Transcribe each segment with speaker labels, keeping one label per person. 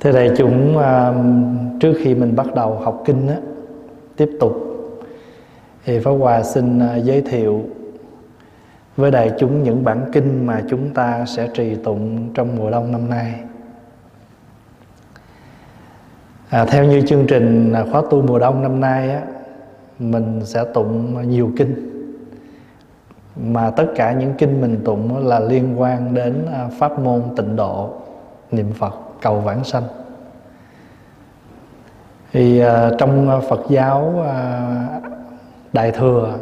Speaker 1: Thế đại chúng à, trước khi mình bắt đầu học kinh á, tiếp tục thì Pháp Hòa xin à, giới thiệu với đại chúng những bản kinh mà chúng ta sẽ trì tụng trong mùa đông năm nay. À, theo như chương trình à, khóa tu mùa đông năm nay á, mình sẽ tụng nhiều kinh mà tất cả những kinh mình tụng là liên quan đến pháp môn tịnh độ niệm Phật cầu vãng sanh thì uh, trong Phật giáo uh, Đại thừa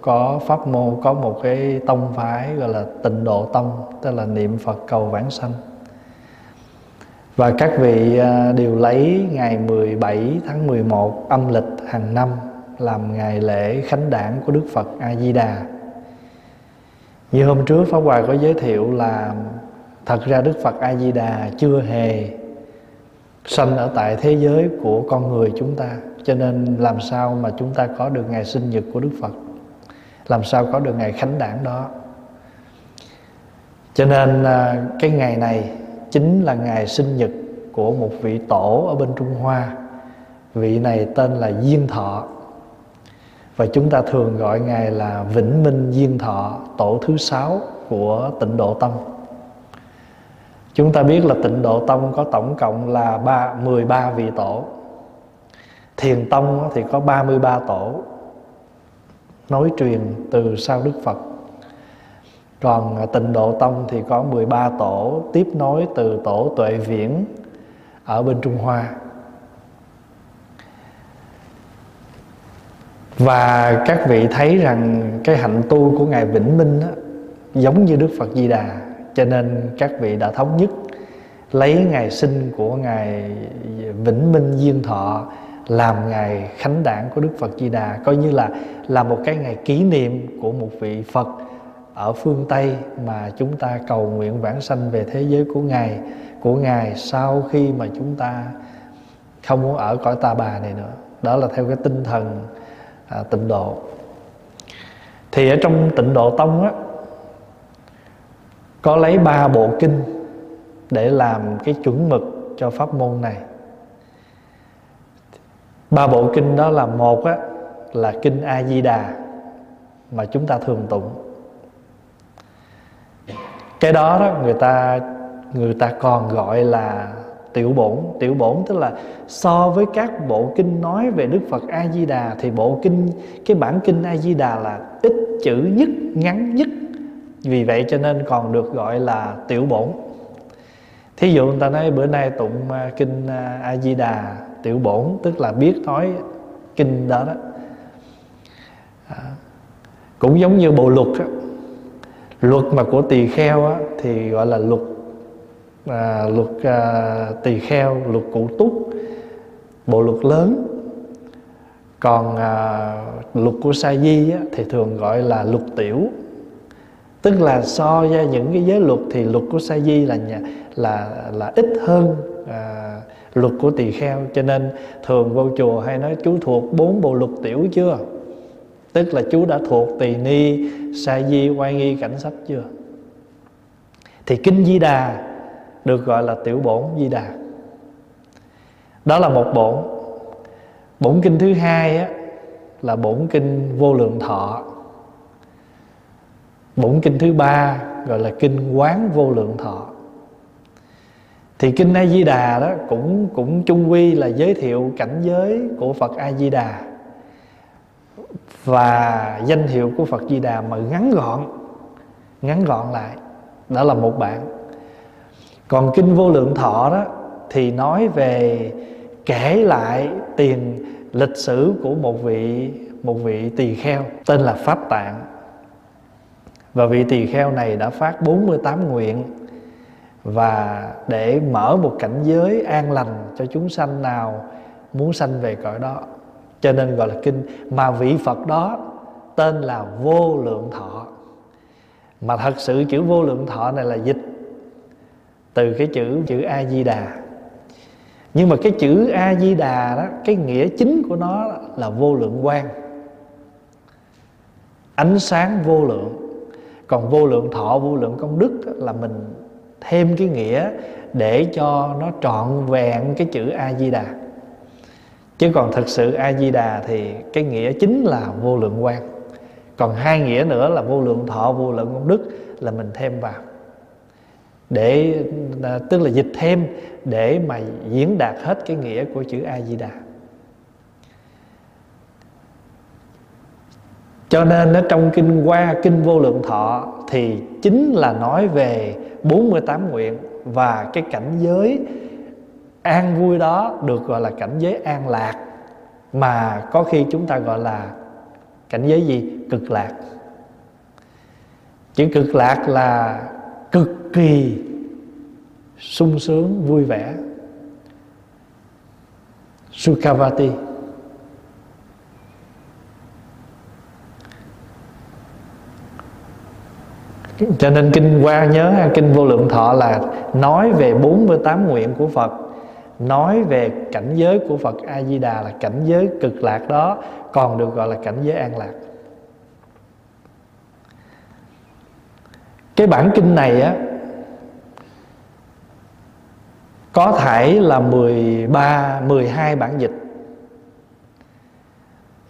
Speaker 1: có pháp môn có một cái tông phái gọi là tịnh độ tông tức là niệm Phật cầu vãng sanh và các vị uh, đều lấy ngày 17 tháng 11 âm lịch hàng năm làm ngày lễ khánh đản của Đức Phật A Di Đà. Như hôm trước Pháp Hòa có giới thiệu là thật ra Đức Phật A Di Đà chưa hề sanh ở tại thế giới của con người chúng ta. Cho nên làm sao mà chúng ta có được ngày sinh nhật của đức phật? Làm sao có được ngày khánh đản đó? Cho nên à, cái ngày này chính là ngày sinh nhật của một vị tổ ở bên trung hoa. Vị này tên là diên thọ. Và chúng ta thường gọi ngài là vĩnh minh diên thọ, tổ thứ sáu của tịnh độ tông Chúng ta biết là tịnh độ tông có tổng cộng là ba, 13 vị tổ. Thiền tông thì có 33 tổ Nối truyền từ sau Đức Phật. Còn à, tịnh độ tông thì có 13 tổ Tiếp nối từ tổ tuệ viễn Ở bên Trung Hoa. Và các vị thấy rằng cái hạnh tu của Ngài Vĩnh Minh á, Giống như Đức Phật Di Đà cho nên các vị đã thống nhất lấy ngày sinh của ngài Vĩnh Minh Diên Thọ làm ngày khánh đản của Đức Phật Di Đà coi như là là một cái ngày kỷ niệm của một vị Phật ở phương Tây mà chúng ta cầu nguyện vãng sanh về thế giới của ngài của ngài sau khi mà chúng ta không muốn ở cõi ta bà này nữa. Đó là theo cái tinh thần à, tịnh độ. Thì ở trong tịnh độ tông á có lấy ba bộ kinh để làm cái chuẩn mực cho pháp môn này. Ba bộ kinh đó là một á, là kinh a di đà mà chúng ta thường tụng. Cái đó đó người ta người ta còn gọi là tiểu bổn. Tiểu bổn tức là so với các bộ kinh nói về đức phật a di đà thì bộ kinh, cái bản kinh a di đà là ít chữ nhất, ngắn nhất vì vậy cho nên còn được gọi là tiểu bổn. Thí dụ người ta nói bữa nay tụng à, kinh à, a di đà tiểu bổn tức là biết nói kinh đó đó. À, cũng giống như bộ luật á, luật mà của tỳ kheo á, thì gọi là luật à, luật à, tỳ kheo luật cụ túc bộ luật lớn. Còn à, luật của sa di á, thì thường gọi là luật tiểu tức là so ra những cái giới luật thì luật của sa di là nhà, là là ít hơn à, luật của tỳ kheo. Cho nên thường vô chùa hay nói chú thuộc bốn bộ luật tiểu chưa? Tức là chú đã thuộc tỳ ni sa di oai nghi cảnh sách chưa? Thì kinh di đà được gọi là tiểu bổn di đà. Đó là một bổn. Bổn kinh thứ hai á, là bổn kinh vô lượng thọ bổn kinh thứ ba gọi là kinh quán vô lượng thọ. Thì kinh a di đà đó cũng cũng chung quy là giới thiệu cảnh giới của phật a di đà và danh hiệu của phật di đà mà ngắn gọn ngắn gọn lại, đó là một bản. Còn kinh vô lượng thọ đó thì nói về kể lại tiền lịch sử của một vị một vị tỳ kheo tên là pháp tạng và vị tỳ kheo này đã phát 48 nguyện. Và để mở một cảnh giới an lành cho chúng sanh nào muốn sanh về cõi đó. Cho nên gọi là kinh, mà vị phật đó tên là vô lượng thọ. Mà thật sự chữ vô lượng thọ này là dịch từ cái chữ chữ a di đà. Nhưng mà cái chữ a di đà đó, cái nghĩa chính của nó là vô lượng quang. Ánh sáng vô lượng còn vô lượng thọ, vô lượng công đức là mình thêm cái nghĩa để cho nó trọn vẹn cái chữ a di đà chứ còn thực sự a di đà thì cái nghĩa chính là vô lượng quan còn hai nghĩa nữa là vô lượng thọ, vô lượng công đức là mình thêm vào. Để à, tức là dịch thêm để mà diễn đạt hết cái nghĩa của chữ a di đà cho nên ở trong kinh qua kinh vô lượng thọ thì chính là nói về 48 nguyện và cái cảnh giới an vui đó được gọi là cảnh giới an lạc, mà có khi chúng ta gọi là cảnh giới gì? Cực lạc. Chữ cực lạc là cực kỳ sung sướng, vui vẻ. Sukhavati. Cho nên kinh qua nhớ kinh vô lượng thọ là nói về 48 nguyện của Phật nói về cảnh giới của Phật A Di Đà là cảnh giới cực lạc đó còn được gọi là cảnh giới an lạc. Cái bản kinh này á có thể là 13 12 bản dịch.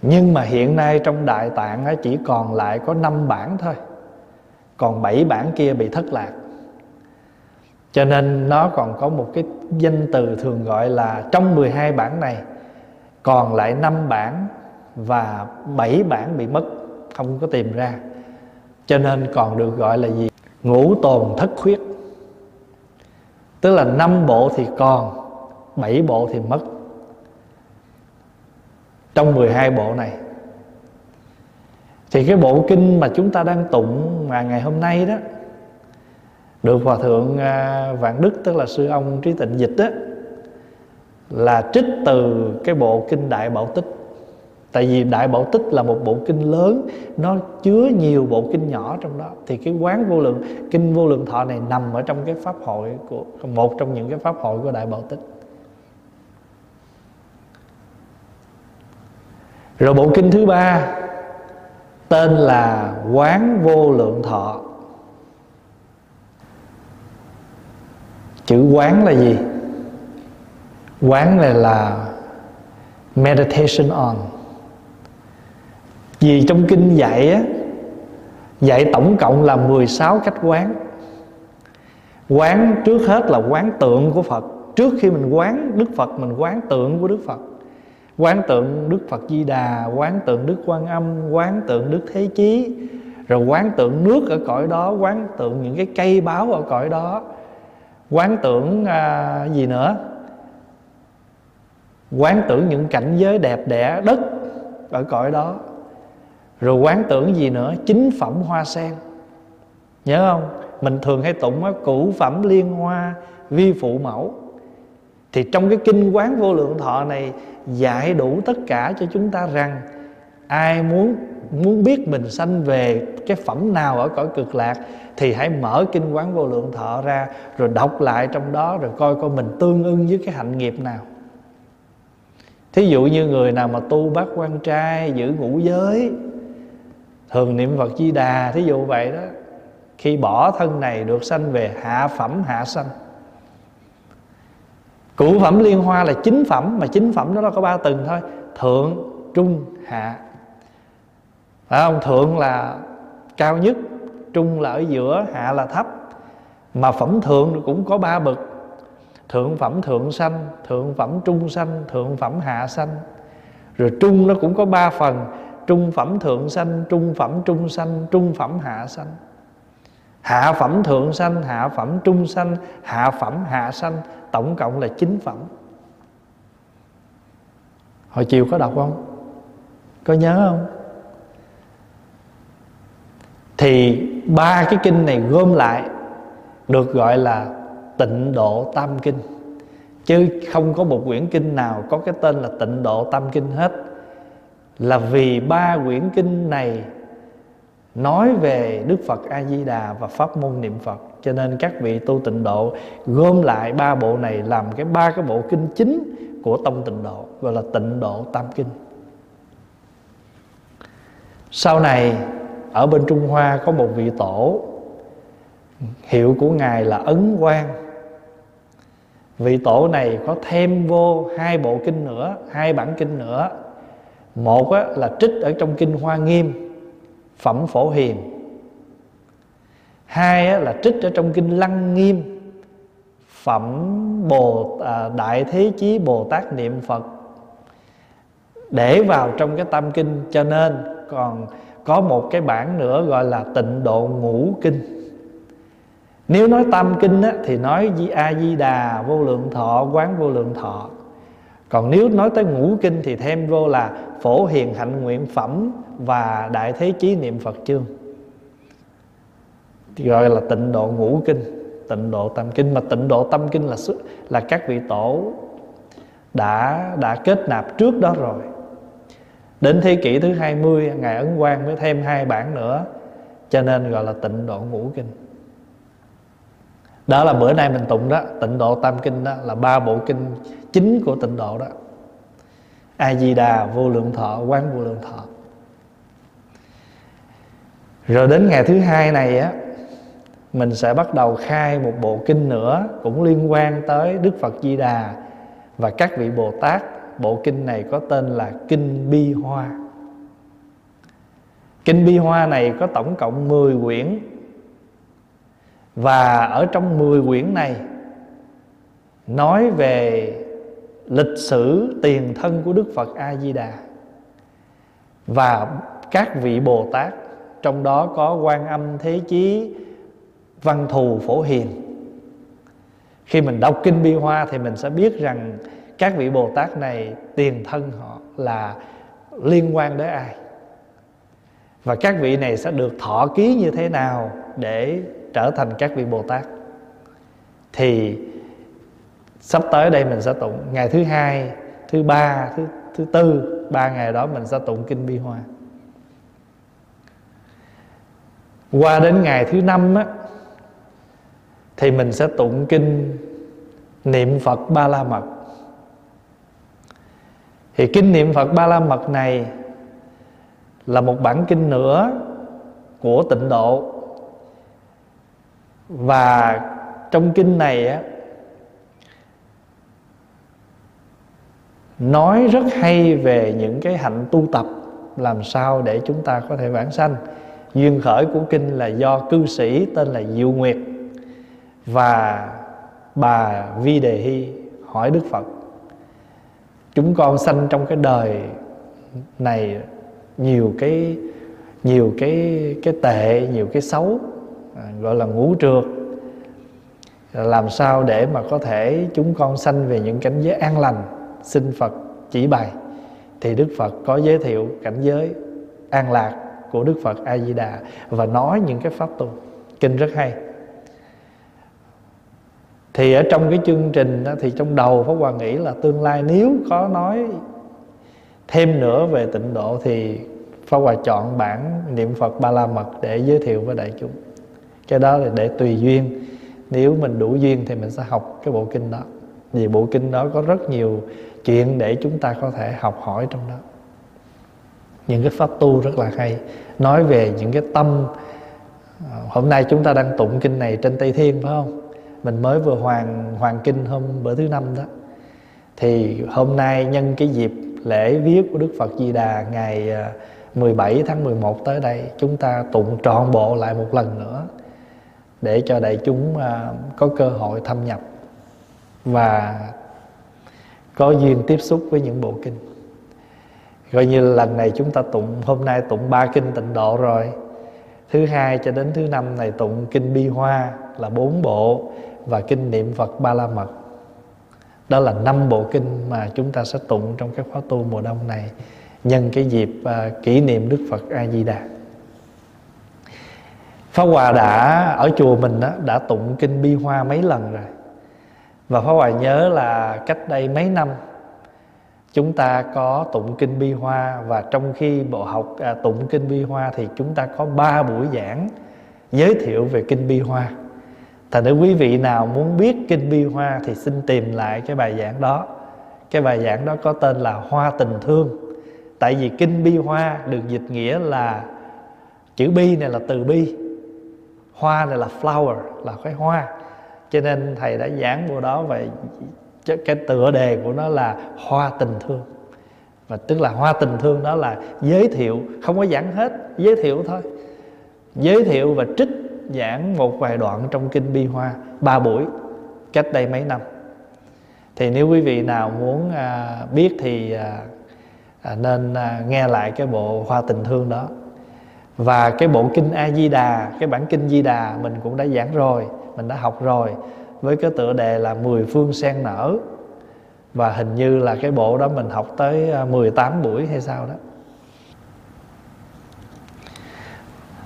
Speaker 1: Nhưng mà hiện nay trong đại tạng á, chỉ còn lại có 5 bản thôi còn bảy bản kia bị thất lạc. Cho nên nó còn có một cái danh từ thường gọi là trong 12 bản này, còn lại 5 bản và 7 bản bị mất, không có tìm ra. Cho nên còn được gọi là gì? Ngũ tồn thất khuyết. Tức là năm bộ thì còn, bảy bộ thì mất. Trong 12 bộ này thì cái bộ kinh mà chúng ta đang tụng mà ngày hôm nay đó, được hòa thượng à, vạn đức, tức là sư ông trí tịnh dịch đó, là trích từ cái bộ kinh đại bảo tích. Tại vì đại bảo tích là một bộ kinh lớn, nó chứa nhiều bộ kinh nhỏ trong đó. Thì cái quán vô lượng, kinh vô lượng thọ này nằm ở trong cái pháp hội của, một trong những cái pháp hội của đại bảo tích. Rồi bộ kinh thứ ba tên là quán vô lượng thọ. Chữ quán là gì? Quán này là meditation on. Vì trong kinh dạy á, dạy tổng cộng là 16 cách quán. Quán trước hết là quán tượng của Phật. Trước khi mình quán Đức Phật, mình quán tượng của Đức Phật quán tượng Đức Phật Di Đà quán tượng Đức Quan Âm quán tượng Đức Thế Chí rồi quán tượng nước ở cõi đó quán tượng những cái cây báo ở cõi đó quán tưởng à, gì nữa? Quán tưởng những cảnh giới đẹp đẽ đất ở cõi đó rồi quán tưởng gì nữa? Chính phẩm hoa sen. Nhớ không? Mình thường hay tụng á cũ phẩm liên hoa vi phụ mẫu thì trong cái kinh quán vô lượng thọ này dạy đủ tất cả cho chúng ta rằng ai muốn muốn biết mình sanh về cái phẩm nào ở cõi cực lạc thì hãy mở kinh quán vô lượng thọ ra, rồi đọc lại trong đó, rồi coi coi mình tương ưng với cái hạnh nghiệp nào. Thí dụ như người nào mà tu bát quan trai, giữ ngũ giới, thường niệm phật di đà, thí dụ vậy đó, khi bỏ thân này được sanh về hạ phẩm, hạ sanh cụ phẩm liên hoa là chính phẩm, mà chính phẩm đó có ba tầng thôi. Thượng, trung, hạ. Phải không? Thượng là cao nhất, trung là ở giữa, hạ là thấp. Mà phẩm thượng cũng có ba bậc. Thượng phẩm thượng sanh, thượng phẩm trung sanh, thượng phẩm hạ sanh. Rồi trung nó cũng có ba phần. Trung phẩm thượng sanh, trung phẩm trung sanh, trung phẩm hạ sanh. Hạ phẩm thượng sanh, hạ phẩm trung sanh, hạ phẩm hạ sanh tổng cộng là chín phẩm. Hồi chiều có đọc không? Có nhớ không? Thì ba cái kinh này gom lại, được gọi là tịnh độ tam kinh. Chứ không có một quyển kinh nào có cái tên là tịnh độ tam kinh hết. Là vì ba quyển kinh này nói về Đức Phật A Di Đà và pháp môn niệm Phật cho nên các vị tu tịnh độ gom lại ba bộ này làm cái ba cái bộ kinh chính của tông tịnh độ, gọi là tịnh độ tam kinh. Sau này, ở bên Trung Hoa có một vị tổ hiệu của ngài là ấn quang. Vị tổ này có thêm vô hai bộ kinh nữa, hai bản kinh nữa. Một là trích ở trong kinh hoa nghiêm, phẩm phổ hiền hai là trích ở trong kinh lăng nghiêm. Phẩm bồ à, đại thế chí bồ tát niệm phật. Để vào trong cái tâm kinh cho nên còn có một cái bản nữa gọi là tịnh độ ngũ kinh. Nếu nói tam kinh á, thì nói di a di đà vô lượng thọ quán vô lượng thọ. Còn nếu nói tới ngũ kinh thì thêm vô là phổ hiền hạnh nguyện phẩm và đại thế chí niệm phật chương gọi là tịnh độ ngũ kinh, tịnh độ tam kinh. Mà tịnh độ tâm kinh là là các vị tổ đã đã kết nạp trước đó rồi. Đến thế kỷ thứ 20 ngài ấn quang mới thêm hai bản nữa, cho nên gọi là tịnh độ ngũ kinh. Đó là bữa nay mình tụng đó, tịnh độ tam kinh đó là ba bộ kinh chính của tịnh độ đó. A di đà, vô lượng thọ, quán vô lượng thọ. Rồi đến ngày thứ hai này á mình sẽ bắt đầu khai một bộ kinh nữa cũng liên quan tới đức phật di đà. Và các vị bồ tát, bộ kinh này có tên là kinh bi hoa. Kinh bi hoa này có tổng cộng 10 quyển. Và ở trong 10 quyển này, nói về lịch sử tiền thân của Đức Phật A Di Đà và các vị Bồ Tát, trong đó có Quan Âm Thế Chí Văn Thù Phổ Hiền. Khi mình đọc kinh Bi Hoa thì mình sẽ biết rằng các vị Bồ Tát này tiền thân họ là liên quan đến ai. Và các vị này sẽ được thọ ký như thế nào để trở thành các vị Bồ Tát. Thì sắp tới đây mình sẽ tụng ngày thứ hai, thứ ba, thứ thứ tư, ba ngày đó mình sẽ tụng kinh bi hoa. Qua đến ngày thứ năm á thì mình sẽ tụng kinh niệm phật ba la mật. Thì kinh niệm phật ba la mật này là một bản kinh nữa của tịnh độ. Và trong kinh này á, nói rất hay về những cái hạnh tu tập làm sao để chúng ta có thể vãng sanh. Duyên khởi của kinh là do cư sĩ tên là diệu nguyệt và bà vi đề hy hỏi đức phật, chúng con sanh trong cái đời này nhiều cái nhiều cái cái tệ, nhiều cái xấu à, gọi là ngũ trượt làm sao để mà có thể chúng con sanh về những cảnh giới an lành, xin Phật chỉ bày? Thì Đức Phật có giới thiệu cảnh giới an lạc của Đức Phật A Di Đà và nói những cái pháp tu. Kinh rất hay thì ở trong cái chương trình đó, thì trong đầu Pháp Hòa nghĩ là tương lai nếu có nói thêm nữa về tịnh độ thì Pháp Hòa chọn bản niệm Phật Ba La Mật để giới thiệu với đại chúng. Cái đó là để tùy duyên. Nếu mình đủ duyên thì mình sẽ học cái bộ kinh đó. Vì bộ kinh đó có rất nhiều chuyện để chúng ta có thể học hỏi trong đó. Những cái pháp tu rất là hay. Nói về những cái tâm ờ, hôm nay chúng ta đang tụng kinh này trên tây thiên phải không? Mình mới vừa hoàn hoàn kinh hôm, bữa thứ năm đó. Thì hôm nay nhân cái dịp lễ viết của Đức Phật Di Đà ngày ờ, 17 tháng 11 tới đây, chúng ta tụng trọn bộ lại một lần nữa để cho đại chúng ờ, có cơ hội thâm nhập và có duyên tiếp xúc với những bộ kinh. Coi như lần này chúng ta tụng, hôm nay tụng ba kinh tịnh độ rồi. Thứ hai cho đến thứ năm này tụng kinh bi hoa là bốn bộ và kinh niệm phật ba la mật. Đó là năm bộ kinh mà chúng ta sẽ tụng trong các khóa tu mùa đông này nhân cái dịp à, kỷ niệm đức phật a di đà. Pháp Hòa đã ở chùa mình đó, đã tụng kinh bi hoa mấy lần rồi. Và Pháp Hòa nhớ là cách đây mấy năm chúng ta có tụng kinh bi hoa và trong khi bộ học à, tụng kinh bi hoa thì chúng ta có ba buổi giảng giới thiệu về kinh bi hoa thành nếu quý vị nào muốn biết kinh bi hoa thì xin tìm lại cái bài giảng đó. Cái bài giảng đó có tên là hoa tình thương. Tại vì kinh bi hoa được dịch nghĩa là chữ bi này là từ bi, hoa này là flower, là cái hoa. Cho nên thầy đã giảng bộ đó về cái tựa đề của nó là hoa tình thương. Và tức là hoa tình thương đó là giới thiệu, không có giảng hết, giới thiệu thôi. Giới thiệu và trích giảng một vài đoạn trong kinh bi hoa ba buổi cách đây mấy năm. Thì nếu quý vị nào muốn à, biết thì à, à, nên à, nghe lại cái bộ hoa tình thương đó. Và cái bộ kinh a di đà cái bản kinh di đà mình cũng đã giảng rồi mình đã học rồi với cái tựa đề là mười phương sen nở. Và hình như là cái bộ đó mình học tới à, 18 buổi hay sao đó.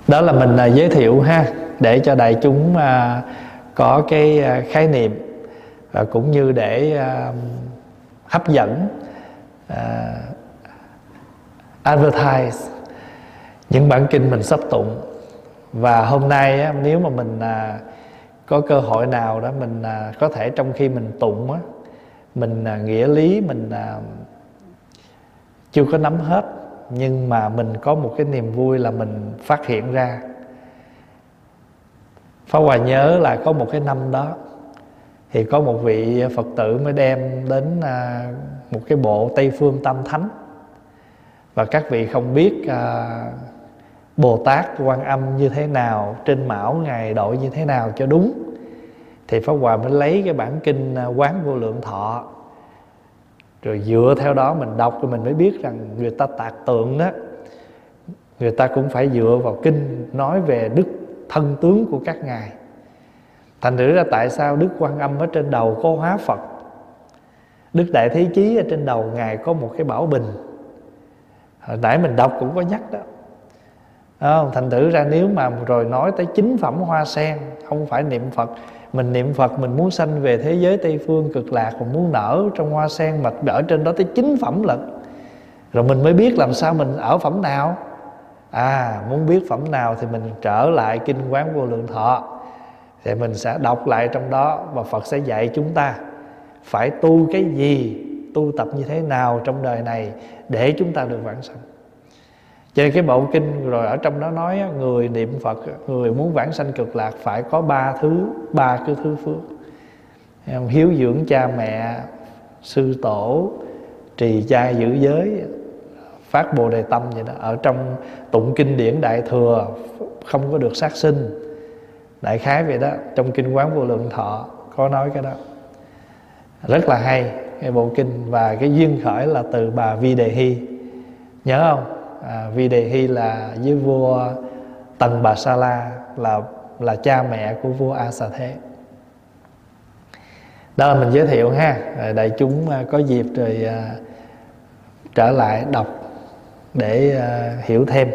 Speaker 1: Đó là mình à, giới thiệu ha để cho đại chúng à, có cái à, khái niệm và cũng như để à, hấp dẫn advertise những bản kinh mình sắp tụng. Và hôm nay nếu mà mình có cơ hội nào đó mình có thể trong khi mình tụng á mình à, nghĩa lý mình à, chưa có nắm hết nhưng mà mình có một cái niềm vui là mình phát hiện ra Pháp Hòa nhớ là có một cái năm đó, Thì có một vị Phật tử mới đem đến à, một cái bộ Tây Phương Tam Thánh. Và các vị không biết à, Bồ Tát quan âm như thế nào, Trên mão Ngài đội như thế nào cho đúng, thì pháp hòa mới lấy cái bản kinh à, quán vô lượng thọ, rồi dựa theo đó mình đọc rồi mình mới biết rằng người ta tạc tượng đó người ta cũng phải dựa vào kinh nói về đức thân tướng của các ngài. Thành thử ra tại sao đức quan âm ở trên đầu có hóa phật? Đức đại thế chí ở trên đầu ngài có một cái bảo bình. Hồi nãy mình đọc cũng có nhắc đó. Không? thành thử ra nếu mà rồi nói tới chính phẩm hoa sen, không phải niệm phật, mình niệm phật, mình muốn sanh về thế giới tây phương, cực lạc, mình muốn nở trong hoa sen mà ở trên đó tới chín phẩm lận. Rồi mình mới biết làm sao mình ở phẩm nào à muốn biết phẩm nào thì mình trở lại kinh quán vô lượng thọ. Thì mình sẽ đọc lại trong đó và phật sẽ dạy chúng ta phải tu cái gì, tu tập như thế nào trong đời này để chúng ta được vãng sanh. Cho nên cái bộ kinh rồi ở trong đó nói người niệm phật, người muốn vãng sanh cực lạc phải có ba thứ, ba cái thứ phước. Hiếu dưỡng cha mẹ, sư tổ, trì cha giữ giới phát bồ đề tâm vậy đó. Ở trong tụng kinh điển đại thừa không có được sát sinh. Đại khái vậy đó trong kinh quán vô lượng thọ có nói cái đó. Rất là hay cái bộ kinh. Và cái duyên khởi là từ bà vi đề hy nhớ không? À, Vi Đề Hy là với vua Tần Bà Sa La là là cha mẹ của vua A Xà Thế. Đó là mình giới thiệu ha. Đại chúng à, có dịp rồi à, trở lại đọc để uh, hiểu thêm.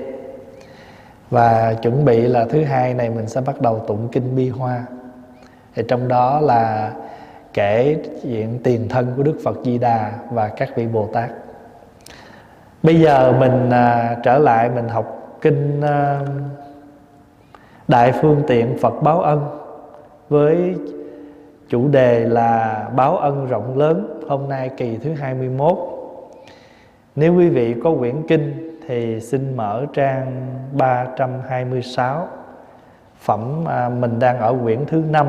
Speaker 1: Và chuẩn bị là thứ hai này mình sẽ bắt đầu tụng kinh bi hoa. Thì trong đó là kể chuyện tiền thân của đức phật di đà và các vị bồ tát. Bây giờ mình à, trở lại mình học kinh à, đại phương tiện phật báo ân với chủ đề là báo ân rộng lớn hôm nay kỳ thứ 21 nếu quý vị có quyển kinh thì xin mở trang 326 Phẩm à, mình đang ở quyển thứ năm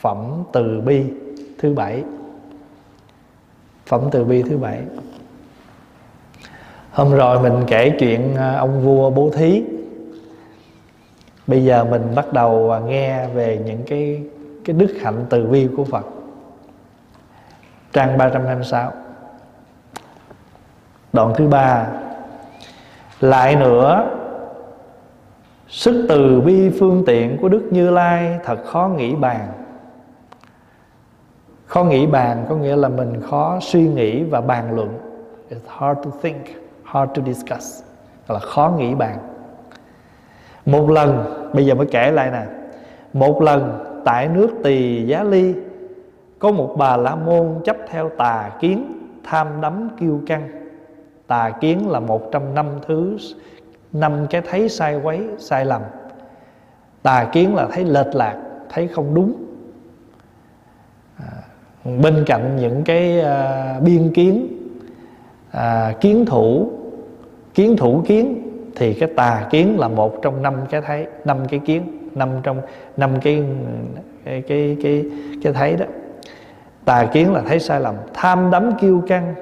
Speaker 1: Phẩm từ bi thứ bảy. Phẩm từ bi thứ bảy. Hôm rồi mình kể chuyện à, ông vua bố thí. Bây giờ mình bắt đầu à, nghe về những cái cái đức hạnh từ bi của Phật. Trang 326 đoạn thứ ba. Lại nữa, sức từ bi phương tiện của Đức Như Lai thật khó nghĩ bàn. Khó nghĩ bàn có nghĩa là mình khó suy nghĩ và bàn luận. It's hard to think, hard to discuss. Là khó nghĩ bàn. Một lần, bây giờ mới kể lại nè. Một lần, tại nước tỳ giá ly, có một bà la môn chấp theo tà kiến tham đắm kiêu căng tà kiến là một trong năm thứ năm cái thấy sai quấy sai lầm. Tà kiến là thấy lệch lạc thấy không đúng. À, bên cạnh những cái à, biên kiến à, kiến thủ kiến thủ kiến thì cái tà kiến là một trong năm cái thấy năm cái kiến năm trong năm cái cái cái cái, cái thấy đó. Tà kiến là thấy sai lầm tham đắm kiêu căng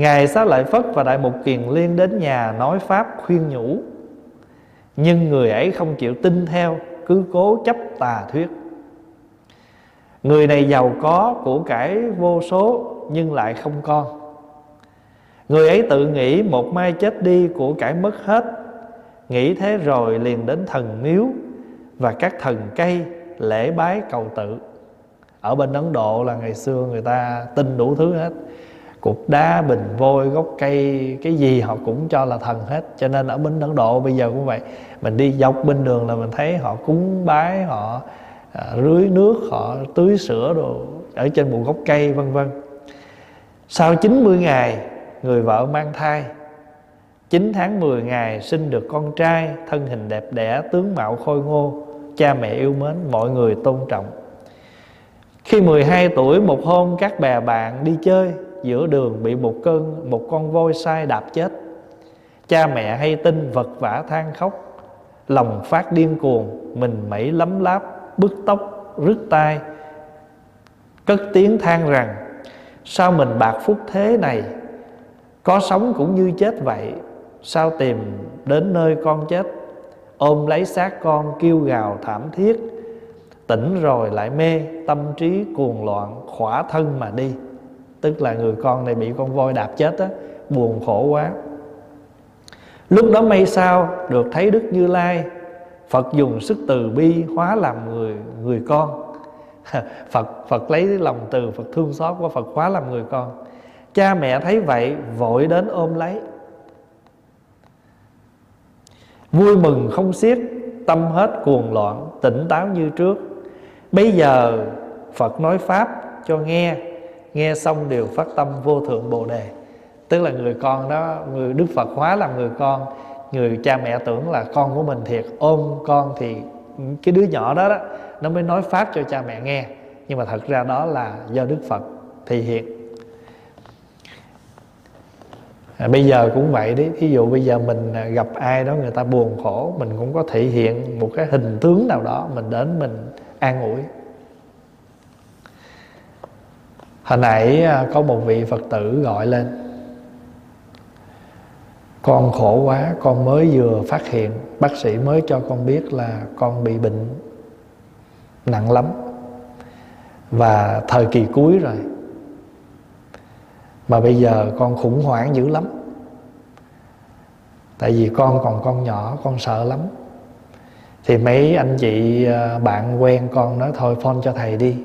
Speaker 1: ngài xá lợi phất và đại mục kiền liên đến nhà nói pháp khuyên nhủ. Nhưng người ấy không chịu tin theo, cứ cố chấp tà thuyết. Người này giàu có, của cải vô số, nhưng lại không con. Người ấy tự nghĩ một mai chết đi của cải mất hết. Nghĩ thế rồi liền đến thần miếu, và các thần cây lễ bái cầu tự. Ở bên ấn độ là ngày xưa người ta tin đủ thứ hết cục đá bình vôi gốc cây cái gì họ cũng cho là thần hết. Cho nên ở bên ấn độ bây giờ cũng vậy. Mình đi dọc bên đường là mình thấy họ cúng bái họ à, rưới nước họ tưới sữa đồ ở trên một gốc cây vân vân. Sau 90 ngày người vợ mang thai. 9 tháng 10 ngày sinh được con trai thân hình đẹp đẽ tướng mạo khôi ngô cha mẹ yêu mến mọi người tôn trọng. Khi 12 tuổi một hôm các bè bạn đi chơi giữa đường bị một cơn, một con voi sai đạp chết. Cha mẹ hay tin vật vã than khóc, lòng phát điên cuồng, mình mẩy lấm láp, bứt tóc, rứt tai, cất tiếng than rằng, sao mình bạc phúc thế này? Có sống cũng như chết vậy, sao tìm đến nơi con chết? Ôm lấy xác con kêu gào thảm thiết, tỉnh rồi lại mê, tâm trí cuồng loạn, khỏa thân mà đi tức là người con này bị con voi đạp chết á, buồn khổ quá. Lúc đó may sao được thấy đức như lai, phật dùng sức từ bi hóa làm người người con. Phật phật lấy lòng từ, phật thương xót của phật hóa làm người con. Cha mẹ thấy vậy, vội đến ôm lấy. Vui mừng không xiết, tâm hết cuồng loạn, tỉnh táo như trước. Bây giờ phật nói pháp cho nghe nghe xong đều phát tâm vô thượng bồ đề. Tức là người con đó người đức phật hóa làm người con người cha mẹ tưởng là con của mình thiệt ôm con thì cái đứa nhỏ đó đó nó mới nói pháp cho cha mẹ nghe. Nhưng mà thật ra đó là do đức phật thị hiện. À, bây giờ cũng vậy đấy. Thí dụ bây giờ mình à, gặp ai đó người ta buồn khổ mình cũng có thể hiện một cái hình tướng nào đó mình đến mình an ủi. Hồi nãy à, có một vị phật tử gọi lên. Con khổ quá, con mới vừa phát hiện, bác sĩ mới cho con biết là con bị bệnh nặng lắm. Và thời kỳ cuối rồi. Mà bây giờ con khủng hoảng dữ lắm. Tại vì con còn con nhỏ, con sợ lắm. Thì mấy anh chị à, bạn quen con nói, thôi phone cho thầy đi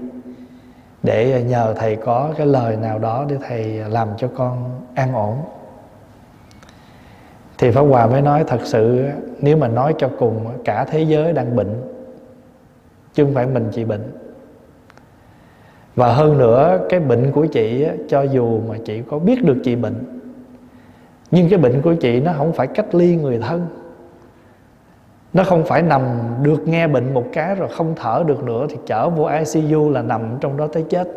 Speaker 1: để nhờ thầy có cái lời nào đó để thầy làm cho con an ổn. Thì pháp hòa mới nói thật sự, nếu mà nói cho cùng, cả thế giới đang bệnh, chứ không phải mình chị bệnh. Và hơn nữa, cái bệnh của chị cho dù mà chị có biết được chị bệnh, nhưng cái bệnh của chị nó không phải cách ly người thân nó không phải nằm được nghe bệnh một cái rồi không thở được nữa thì chở vô ICU là nằm trong đó tới chết.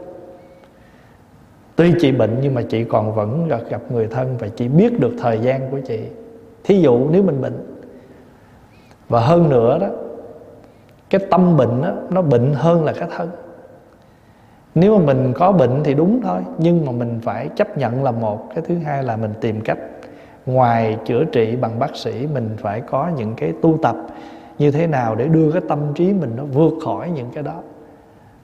Speaker 1: Tuy chị bệnh nhưng mà chị còn vẫn gặp gặp người thân và chị biết được thời gian của chị. Thí dụ nếu mình bệnh. Và hơn nữa đó cái tâm bệnh đó, nó bệnh hơn là cái thân. Nếu mà mình có bệnh thì đúng thôi nhưng mà mình phải chấp nhận là một. Cái thứ hai là mình tìm cách ngoài chữa trị bằng bác sĩ mình phải có những cái tu tập như thế nào để đưa cái tâm trí mình nó vượt khỏi những cái đó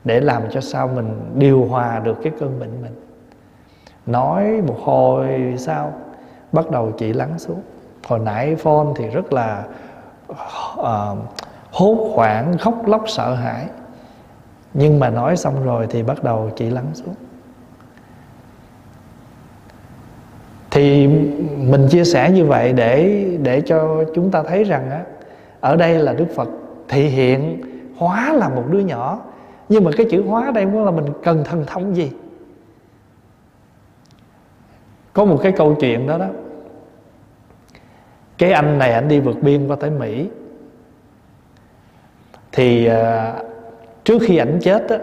Speaker 1: để làm cho sao mình điều hòa được cái cơn bệnh mình. Nói một hồi sau bắt đầu chị lắng xuống. Hồi nãy phone thì rất là uh, hốt hoảng khóc lóc sợ hãi. Nhưng mà nói xong rồi thì bắt đầu chị lắng xuống. Thì mình chia sẻ như vậy để để cho chúng ta thấy rằng á ở đây là đức phật thị hiện hóa là một đứa nhỏ. Nhưng mà cái chữ hóa đây muốn là mình cần thần thông gì? Có một cái câu chuyện đó đó. Cái anh này anh đi vượt biên qua tới mỹ. Thì uh, trước khi ảnh chết á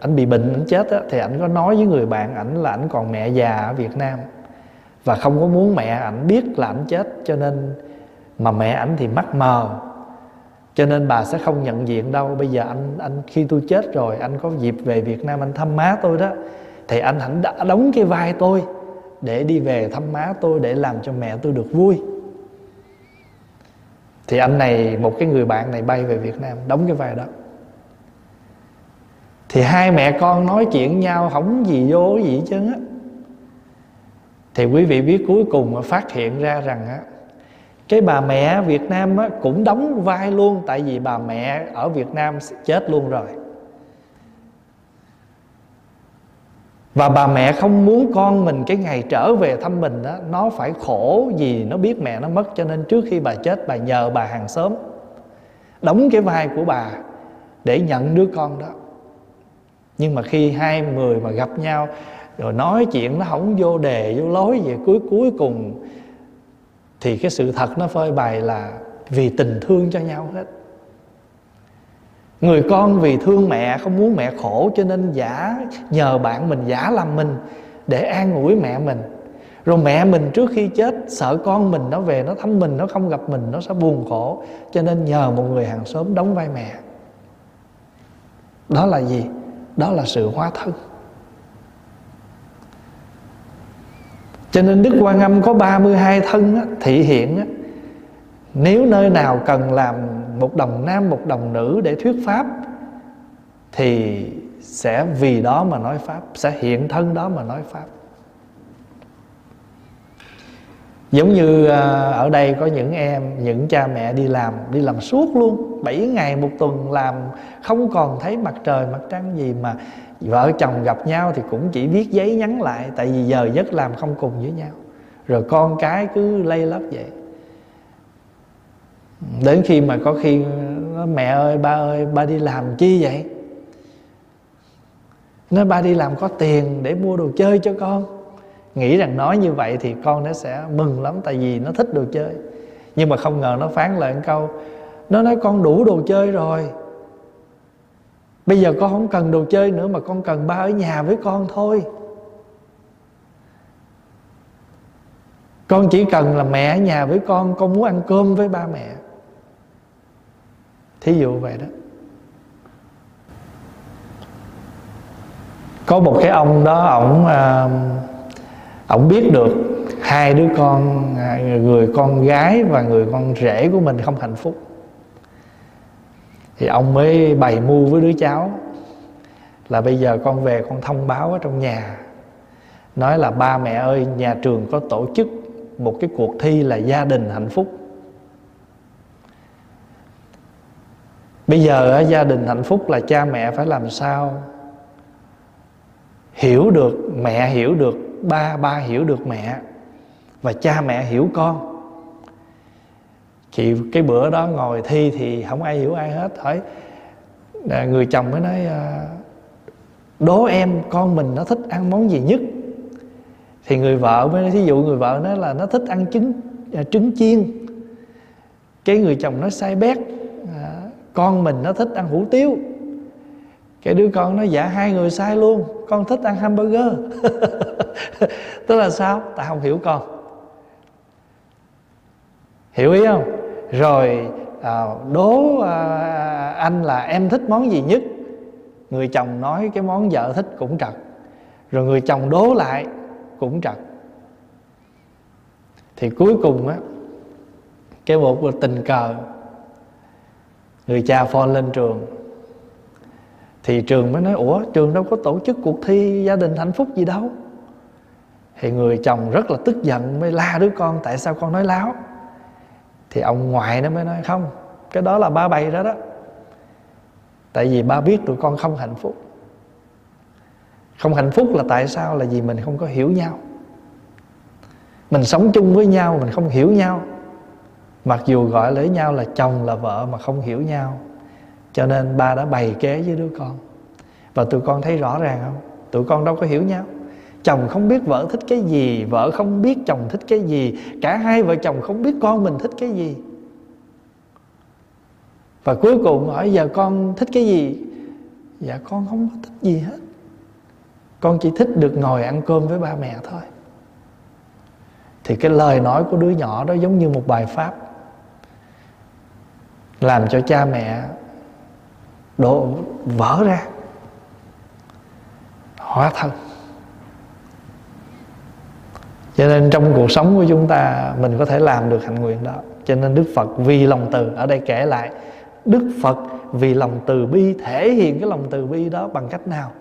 Speaker 1: ảnh bị bệnh ảnh chết á thì ảnh có nói với người bạn ảnh là ảnh còn mẹ già ở việt nam và không có muốn mẹ ảnh biết là ảnh chết, cho nên mà mẹ ảnh thì mắc mờ. Cho nên bà sẽ không nhận diện đâu. Bây giờ anh anh, khi tôi chết rồi, anh có dịp về Việt Nam anh thăm má tôi đó, thì anh hẳn đã đóng cái vai tôi để đi về thăm má tôi để làm cho mẹ tôi được vui. Thì anh này, một cái người bạn này bay về Việt Nam, đóng cái vai đó. Thì hai mẹ con nói chuyện nhau không gì vô gì hết trơn á thì quý vị biết cuối cùng phát hiện ra rằng á cái bà mẹ Việt Nam á, cũng đóng vai luôn tại vì bà mẹ ở Việt Nam chết luôn rồi. Và bà mẹ không muốn con mình cái ngày trở về thăm mình đó nó phải khổ vì nó biết mẹ nó mất cho nên trước khi bà chết bà nhờ bà hàng xóm đóng cái vai của bà để nhận đứa con đó. Nhưng mà khi hai người mà gặp nhau rồi nói chuyện nó không vô đề, vô lối vậy cuối cuối cùng thì cái sự thật nó phơi bày là vì tình thương cho nhau hết. Người con vì thương mẹ, không muốn mẹ khổ, cho nên giả, nhờ bạn mình giả làm mình để an ủi mẹ mình. Rồi mẹ mình trước khi chết, sợ con mình nó về, nó thăm mình, nó không gặp mình, nó sẽ buồn khổ. Cho nên nhờ một người hàng xóm đóng vai mẹ. Đó là gì? Đó là sự hóa thân. Cho nên Đức Quan Âm có 32 thân á, thị hiện á, nếu nơi nào cần làm một đồng nam một đồng nữ để thuyết pháp thì sẽ vì đó mà nói pháp sẽ hiện thân đó mà nói pháp. Giống như à, ở đây có những em những cha mẹ đi làm đi làm suốt luôn 7 ngày một tuần làm không còn thấy mặt trời mặt trăng gì mà vợ chồng gặp nhau thì cũng chỉ viết giấy nhắn lại, tại vì giờ giấc làm không cùng với nhau. Rồi con cái cứ lây lấp vậy. Đến khi mà có khi nó, mẹ ơi, ba ơi, ba đi làm chi vậy? Nói ba đi làm có tiền để mua đồ chơi cho con. Nghĩ rằng nói như vậy thì con nó sẽ mừng lắm, tại vì nó thích đồ chơi. Nhưng mà không ngờ nó phán lại một câu, nó nói con đủ đồ chơi rồi bây giờ con không cần đồ chơi nữa mà con cần ba ở nhà với con thôi. Con chỉ cần là mẹ ở nhà với con con muốn ăn cơm với ba mẹ. Thí dụ vậy đó. Có một cái ông đó, ổng ông ổng biết được hai đứa con à, người con gái và người con rể của mình không hạnh phúc thì ông mới bày mưu với đứa cháu là bây giờ con về con thông báo ở trong nhà. Nói là, ba mẹ ơi, nhà trường có tổ chức một cái cuộc thi là gia đình hạnh phúc. Bây giờ ở gia đình hạnh phúc là cha mẹ phải làm sao hiểu được, mẹ hiểu được, ba ba hiểu được mẹ và cha mẹ hiểu con chị cái bữa đó ngồi thi thì không ai hiểu ai hết. Hỏi à, người chồng mới nói à, đố em con mình nó thích ăn món gì nhất? Thì người vợ mới, thí dụ người vợ nói là nó thích ăn trứng à, trứng chiên. Cái người chồng nói, sai bét con mình nó thích ăn hủ tiếu. Cái đứa con nó dạ hai người sai luôn, con thích ăn hamburger. Tức là sao? Ta không hiểu con hiểu ý không? Rồi à, đố à, anh là em thích món gì nhất? Người chồng nói cái món vợ thích cũng trật. Rồi người chồng đố lại cũng trật. Thì cuối cùng á cái một tình cờ. Người cha phone lên trường. Thì trường mới nói ủa trường đâu có tổ chức cuộc thi gia đình hạnh phúc gì đâu. Thì người chồng rất là tức giận mới la đứa con tại sao con nói láo? Thì ông ngoại nó mới nói, không, cái đó là ba bày ra đó. Tại vì ba biết tụi con không hạnh phúc. Không hạnh phúc là tại sao? Là vì mình không có hiểu nhau. Mình sống chung với nhau, mình không hiểu nhau. Mặc dù gọi lấy nhau là chồng, là vợ mà không hiểu nhau. Cho nên ba đã bày kế với đứa con. Và tụi con thấy rõ ràng không? Tụi con đâu có hiểu nhau chồng không biết vợ thích cái gì, vợ không biết chồng thích cái gì, cả hai vợ chồng không biết con mình thích cái gì. Và cuối cùng hỏi, giờ con thích cái gì? Dạ con không có thích gì hết. Con chỉ thích được ngồi ăn cơm với ba mẹ thôi. Thì cái lời nói của đứa nhỏ đó giống như một bài pháp làm cho cha mẹ đổ vỡ ra, hóa thân cho nên trong cuộc sống của chúng ta, mình có thể làm được hạnh nguyện đó. Cho nên đức phật vì lòng từ, ở đây kể lại, đức phật vì lòng từ bi, thể hiện cái lòng từ bi đó bằng cách nào?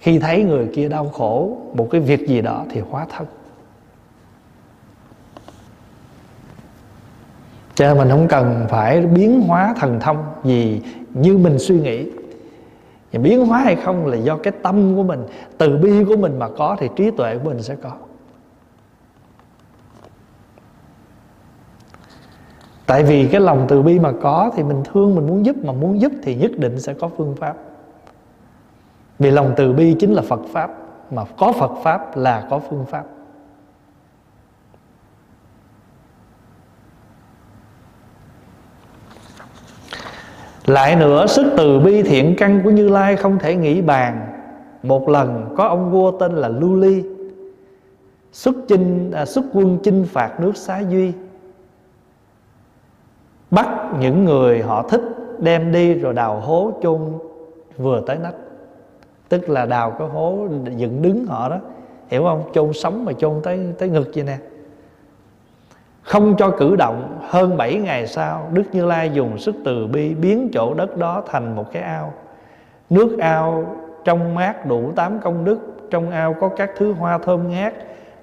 Speaker 1: Khi thấy người kia đau khổ một cái việc gì đó thì hóa thân. Cho nên mình không cần phải biến hóa thần thông gì như mình suy nghĩ và biến hóa hay không là do cái tâm của mình, từ bi của mình mà có thì trí tuệ của mình sẽ có. Tại vì cái lòng từ bi mà có thì mình thương, mình muốn giúp, mà muốn giúp thì nhất định sẽ có phương pháp. Vì lòng từ bi chính là phật pháp, mà có phật pháp là có phương pháp. Lại nữa sức từ bi thiện căn của Như Lai không thể nghĩ bàn. Một lần có ông vua tên là Lưu Ly. Xuất, chinh, à, xuất quân chinh phạt nước Xá Duy. Bắt những người họ thích đem đi rồi đào hố chôn vừa tới nách. Tức là đào cái hố dựng đứng họ đó. Hiểu không? Chôn sống mà chôn tới tới ngực vậy nè không cho cử động hơn 7 ngày sau Đức Như Lai dùng sức từ bi Biến chỗ đất đó thành một cái ao. Nước ao trong mát đủ tám công đức Trong ao có các thứ hoa thơm ngát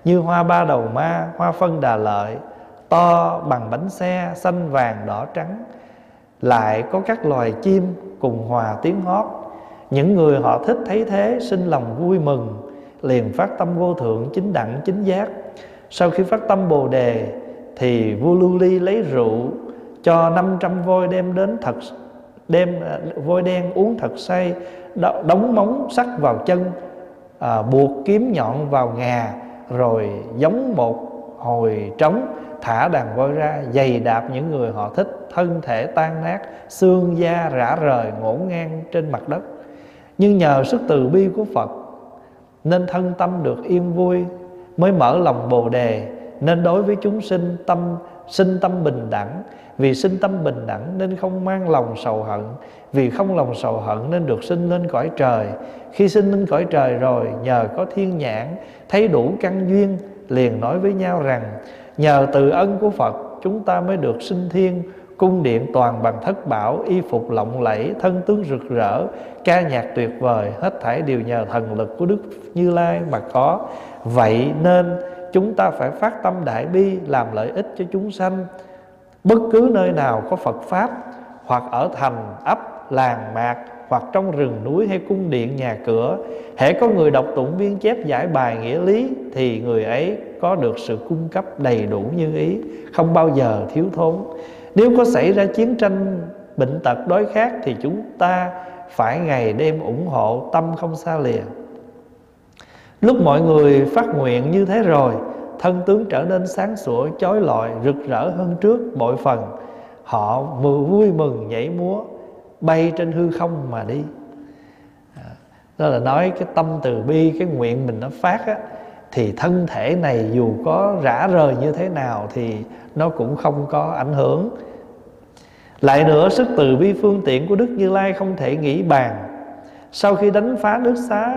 Speaker 1: Như hoa ba đầu ma, hoa phân đà lợi To bằng bánh xe, xanh vàng đỏ trắng. Lại có các loài chim cùng hòa tiếng hót. Những người họ thích thấy thế sinh lòng vui mừng Liền phát tâm vô thượng chính đẳng chính giác. Sau khi phát tâm Bồ Đề thì vua lưu ly lấy rượu cho 500 voi đem đến thật đem à, voi đen uống thật say đóng móng sắt vào chân à, buộc kiếm nhọn vào ngà rồi giống một hồi trống thả đàn voi ra giày đạp những người họ thích thân thể tan nát xương da rã rời ngổn ngang trên mặt đất. Nhưng nhờ sức từ bi của phật nên thân tâm được yên vui mới mở lòng bồ đề nên đối với chúng sinh tâm sinh tâm bình đẳng. Vì sinh tâm bình đẳng nên không mang lòng sầu hận. Vì không lòng sầu hận nên được sinh lên cõi trời. Khi sinh lên cõi trời rồi, nhờ có thiên nhãn, thấy đủ căn duyên, liền nói với nhau rằng, nhờ từ ân của phật, chúng ta mới được sinh thiên, cung điện toàn bằng thất bảo, y phục lộng lẫy, thân tướng rực rỡ, ca nhạc tuyệt vời, hết thảy đều nhờ thần lực của đức như lai mà có. Vậy nên chúng ta phải phát tâm đại bi, làm lợi ích cho chúng sanh. Bất cứ nơi nào có phật pháp, hoặc ở thành ấp, làng mạc, hoặc trong rừng núi hay cung điện, nhà cửa, hễ có người đọc tụng biên chép giải bài nghĩa lý, thì người ấy có được sự cung cấp đầy đủ như ý, không bao giờ thiếu thốn. Nếu có xảy ra chiến tranh, bệnh tật, đói khát, thì chúng ta phải ngày đêm ủng hộ tâm không xa lìa. Lúc mọi người phát nguyện như thế rồi Thân tướng trở nên sáng sủa, chói lọi, rực rỡ hơn trước bội phần. Họ vừa vui mừng nhảy múa Bay trên hư không mà đi. À, đó là nói cái tâm từ bi, cái nguyện mình nó phát á Thì thân thể này dù có rã rời như thế nào Thì nó cũng không có ảnh hưởng. Lại nữa sức từ bi phương tiện của Đức Như Lai không thể nghĩ bàn. Sau khi đánh phá nước xá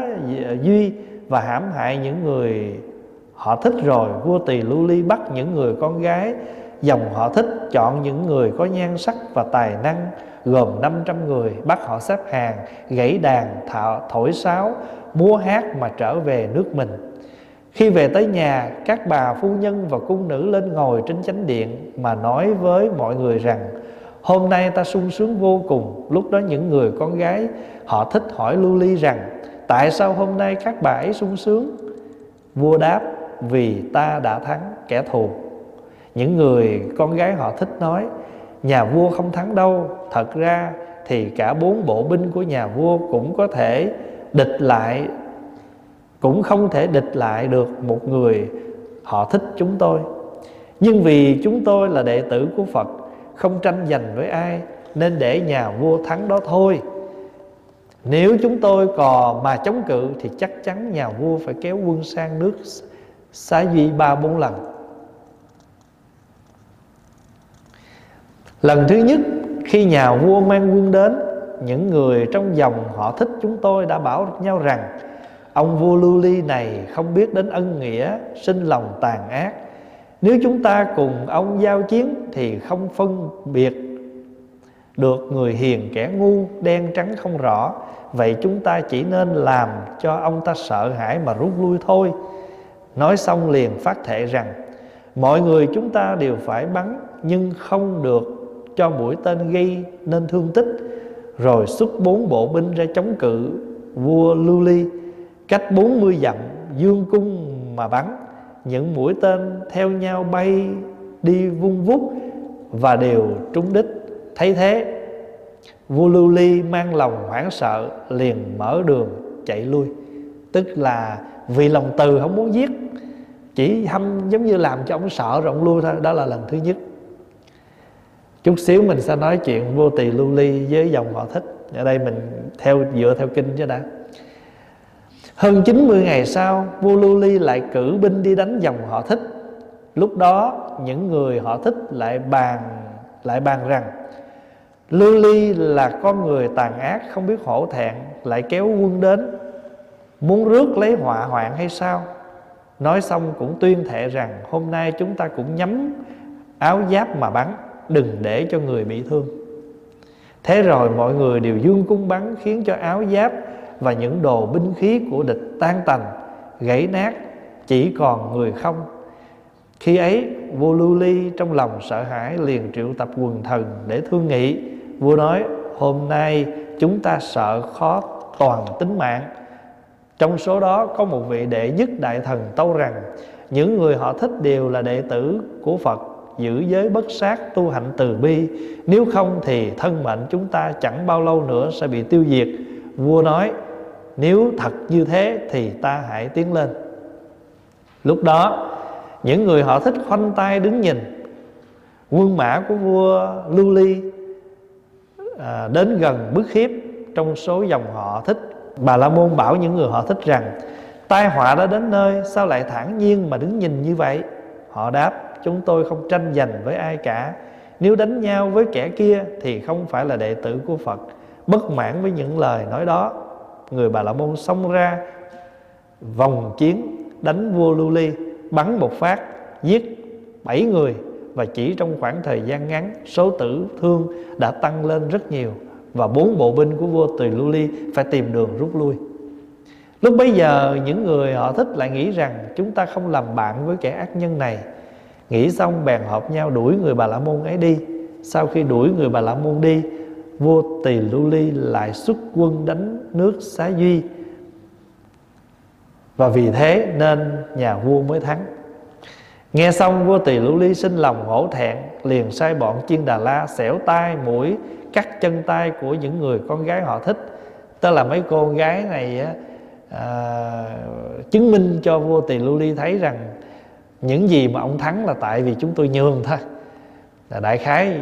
Speaker 1: Duy và hãm hại những người họ thích rồi. Vua tỳ lưu ly bắt những người con gái dòng họ thích, chọn những người có nhan sắc và tài năng, gồm 500 người, bắt họ xếp hàng, gãy đàn thọ thổi sáo, múa hát mà trở về nước mình. Khi về tới nhà, các bà phu nhân và cung nữ lên ngồi trên chánh điện mà nói với mọi người rằng, hôm nay ta sung sướng vô cùng. Lúc đó những người con gái họ thích hỏi lưu ly rằng Tại sao hôm nay các bà ấy sung sướng? Vua đáp, Vì ta đã thắng kẻ thù. Những người con gái họ thích nói, Nhà vua không thắng đâu. Thật ra thì cả bốn bộ binh của nhà vua Cũng có thể địch lại, Cũng không thể địch lại được một người Họ thích chúng tôi. Nhưng vì chúng tôi là đệ tử của Phật, Không tranh giành với ai, Nên để nhà vua thắng đó thôi nếu chúng tôi còn mà chống cự Thì chắc chắn nhà vua phải kéo quân sang nước Xá Duy ba bốn lần. Lần thứ nhất, khi nhà vua mang quân đến, những người trong dòng họ thích chúng tôi đã bảo nhau rằng, ông vua lưu ly này không biết đến ân nghĩa, sinh lòng tàn ác. Nếu chúng ta cùng ông giao chiến thì không phân biệt được người hiền kẻ ngu, đen trắng không rõ. Vậy chúng ta chỉ nên làm cho ông ta sợ hãi mà rút lui thôi. Nói xong liền phát thệ rằng, mọi người chúng ta đều phải bắn, nhưng không được cho mũi tên gây nên thương tích. Rồi xuất bốn bộ binh ra chống cự vua lưu ly. Cách bốn mươi dặm, dương cung mà bắn. Những mũi tên theo nhau bay đi vung vút và đều trúng đích thấy thế, vua lưu ly mang lòng hoảng sợ liền mở đường chạy lui. Tức là vì lòng từ không muốn giết, chỉ hâm giống như làm cho ông sợ rồi ông lui thôi, đó là lần thứ nhất. Chút xíu mình sẽ nói chuyện vô tỳ lưu ly với dòng họ thích. Ở đây mình theo, dựa theo kinh chứ đã. Hơn 90 ngày sau, vua lưu ly lại cử binh đi đánh dòng họ thích. Lúc đó, những người họ thích lại bàn lại bàn rằng lưu ly là con người tàn ác, không biết hổ thẹn, lại kéo quân đến. Muốn rước lấy họa hoạn hay sao? Nói xong cũng tuyên thệ rằng, hôm nay chúng ta cũng nhắm áo giáp mà bắn, đừng để cho người bị thương. Thế rồi mọi người đều dương cung bắn, khiến cho áo giáp và những đồ binh khí của địch tan tành, gãy nát, chỉ còn người không. Khi ấy, vua lưu ly trong lòng sợ hãi liền triệu tập quần thần để thương nghị vua nói, hôm nay chúng ta sợ khó toàn tính mạng. Trong số đó có một vị đệ nhất đại thần tâu rằng, những người họ thích đều là đệ tử của phật, giữ giới bất sát tu hạnh từ bi. Nếu không thì thân mệnh chúng ta chẳng bao lâu nữa sẽ bị tiêu diệt. Vua nói, nếu thật như thế thì ta hãy tiến lên. Lúc đó, những người họ thích khoanh tay đứng nhìn. Quân mã của vua lưu ly à, đến gần bức hiếp trong số dòng họ thích. Bà la môn bảo những người họ thích rằng tai họa đã đến nơi sao lại thản nhiên mà đứng nhìn như vậy? Họ đáp chúng tôi không tranh giành với ai cả. Nếu đánh nhau với kẻ kia thì không phải là đệ tử của phật. Bất mãn với những lời nói đó người bà la môn xông ra vòng chiến đánh vua lưu ly bắn một phát giết bảy người và chỉ trong khoảng thời gian ngắn, số tử thương đã tăng lên rất nhiều và bốn bộ binh của vua tùy lưu ly phải tìm đường rút lui. Lúc bấy giờ, những người họ thích lại nghĩ rằng chúng ta không làm bạn với kẻ ác nhân này. Nghĩ xong bèn họp nhau đuổi người bà la môn ấy đi. Sau khi đuổi người bà la môn đi, vua tỳ lưu ly lại xuất quân đánh nước xá duy. Và vì thế nên nhà vua mới thắng. Nghe xong vua tỳ lưu ly sinh lòng hổ thẹn Liền sai bọn chiên đà la xẻo tay mũi Cắt chân tay của những người con gái họ thích. Tức là mấy cô gái này à, Chứng minh cho vua tỳ lưu ly thấy rằng Những gì mà ông thắng là tại vì chúng tôi nhường thôi. Là Đại khái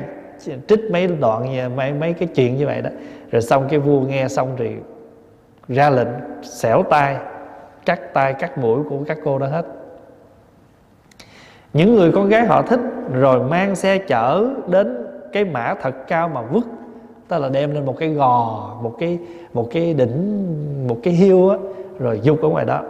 Speaker 1: trích mấy đoạn mấy mấy cái chuyện như vậy đó. Rồi xong cái vua nghe xong thì ra lệnh xẻo tay Cắt tay cắt mũi của các cô đó hết những người con gái họ thích rồi mang xe chở đến cái mã thật cao mà vứt, tức là đem lên một cái gò, một cái một cái đỉnh, một cái hiêu á, rồi dục ở ngoài đó.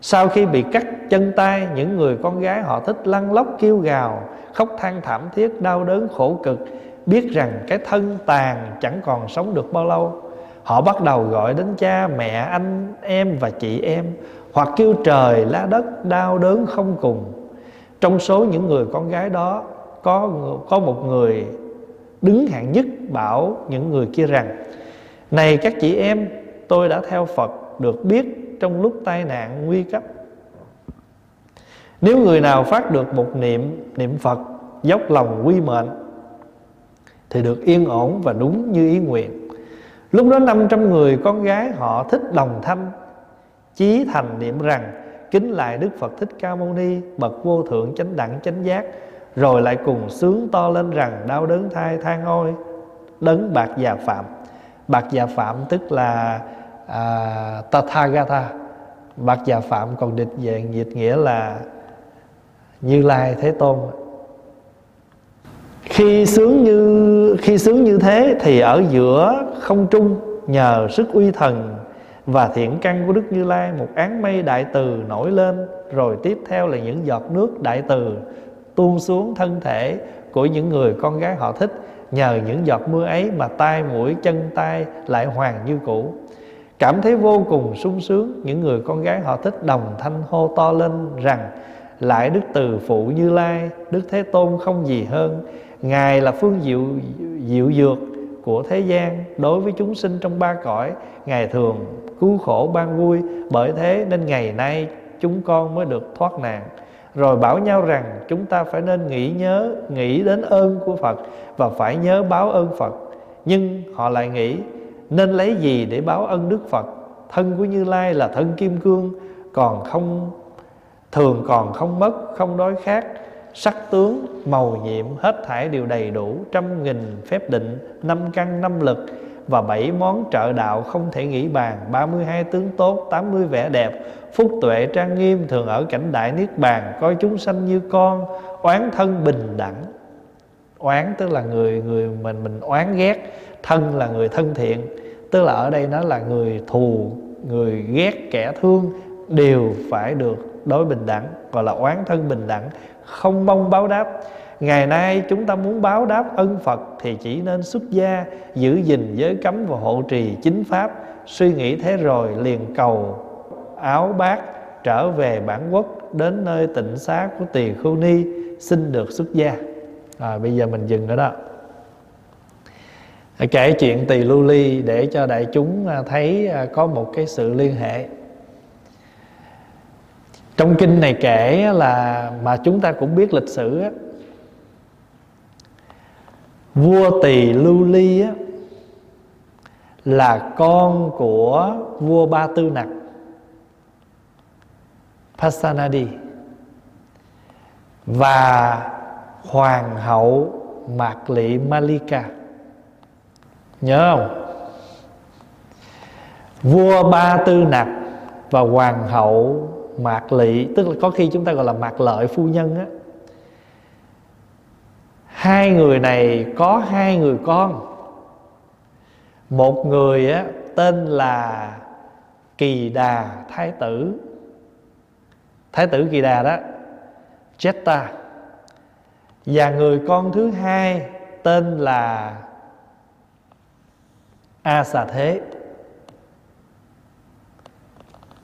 Speaker 1: Sau khi bị cắt chân tay, những người con gái họ thích lăn lóc, kêu gào, khóc than thảm thiết, đau đớn, khổ cực, biết rằng cái thân tàn chẳng còn sống được bao lâu. Họ bắt đầu gọi đến cha, mẹ, anh em và chị em, hoặc kêu trời, lá đất, đau đớn không cùng trong số những người con gái đó, có có một người đứng hạng nhất bảo những người kia rằng, này các chị em, tôi đã theo phật được biết trong lúc tai nạn nguy cấp. Nếu người nào phát được một niệm niệm phật, dốc lòng quy mệnh, thì được yên ổn và đúng như ý nguyện. Lúc đó 500 người con gái họ thích đồng thanh, chí thành niệm rằng kính lại Đức Phật Thích Ca Mâu Ni bậc vô thượng chánh đẳng chánh giác rồi lại cùng sướng to lên rằng đau đớn thai than ôi đấng bạc già phạm. Bạc già phạm tức là à, Tathagata. Bạc già phạm còn địch về dịch nghĩa là Như Lai Thế Tôn. Khi sướng như khi sướng như thế thì ở giữa không trung nhờ sức uy thần và thiện căn của Đức Như Lai, một án mây đại từ nổi lên, rồi tiếp theo là những giọt nước đại từ tuôn xuống thân thể của những người con gái họ thích. Nhờ những giọt mưa ấy mà tai mũi, chân tay lại hoàng như cũ. Cảm thấy vô cùng sung sướng, những người con gái họ thích đồng thanh hô to lên rằng, lại đức từ phụ như lai, đức thế tôn không gì hơn. Ngài là phương diệu diệu dược của thế gian đối với chúng sinh trong ba cõi. Ngày thường cứu khổ ban vui, bởi thế nên ngày nay chúng con mới được thoát nạn. Rồi bảo nhau rằng chúng ta phải nên nghĩ nhớ, nghĩ đến ơn của phật và phải nhớ báo ơn phật. Nhưng họ lại nghĩ, nên lấy gì để báo ân đức phật? Thân của như lai là thân kim cương, còn không, thường còn không mất, không đói khát sắc tướng, màu nhiệm hết thảy đều đầy đủ trăm nghìn phép định, năm căn, năm lực và bảy món trợ đạo không thể nghĩ bàn 32 tướng tốt 80 vẻ đẹp, phúc tuệ trang nghiêm thường ở cảnh đại niết bàn, coi chúng sanh như con, oán thân bình đẳng. Oán tức là người người mình mình oán ghét, thân là người thân thiện, tức là ở đây nó là người thù, người ghét kẻ thương, đều phải được đối bình đẳng, gọi là oán thân bình đẳng không mong báo đáp. Ngày nay chúng ta muốn báo đáp ân phật thì chỉ nên xuất gia giữ gìn giới cấm và hộ trì chính pháp. Suy nghĩ thế rồi liền cầu áo bát trở về bản quốc đến nơi tịnh xá của tỳ khưu ni xin được xuất gia. À, bây giờ mình dừng ở đó. Kể chuyện tỳ lưu ly để cho đại chúng à, thấy à, có một cái sự liên hệ trong kinh này kể là mà chúng ta cũng biết lịch sử á, vua tỳ lưu ly á, là con của vua ba tư nặc Pasanadi và hoàng hậu Mạc Lị Malika. Nhớ không? Vua ba tư nặc và hoàng hậu mạc lị, tức là có khi chúng ta gọi là mạc lợi phu nhân á. Hai người này có hai người con. Một người á, tên là kỳ đà thái tử. Thái tử kỳ đà đó, Jetta. Và người con thứ hai tên là A xà thế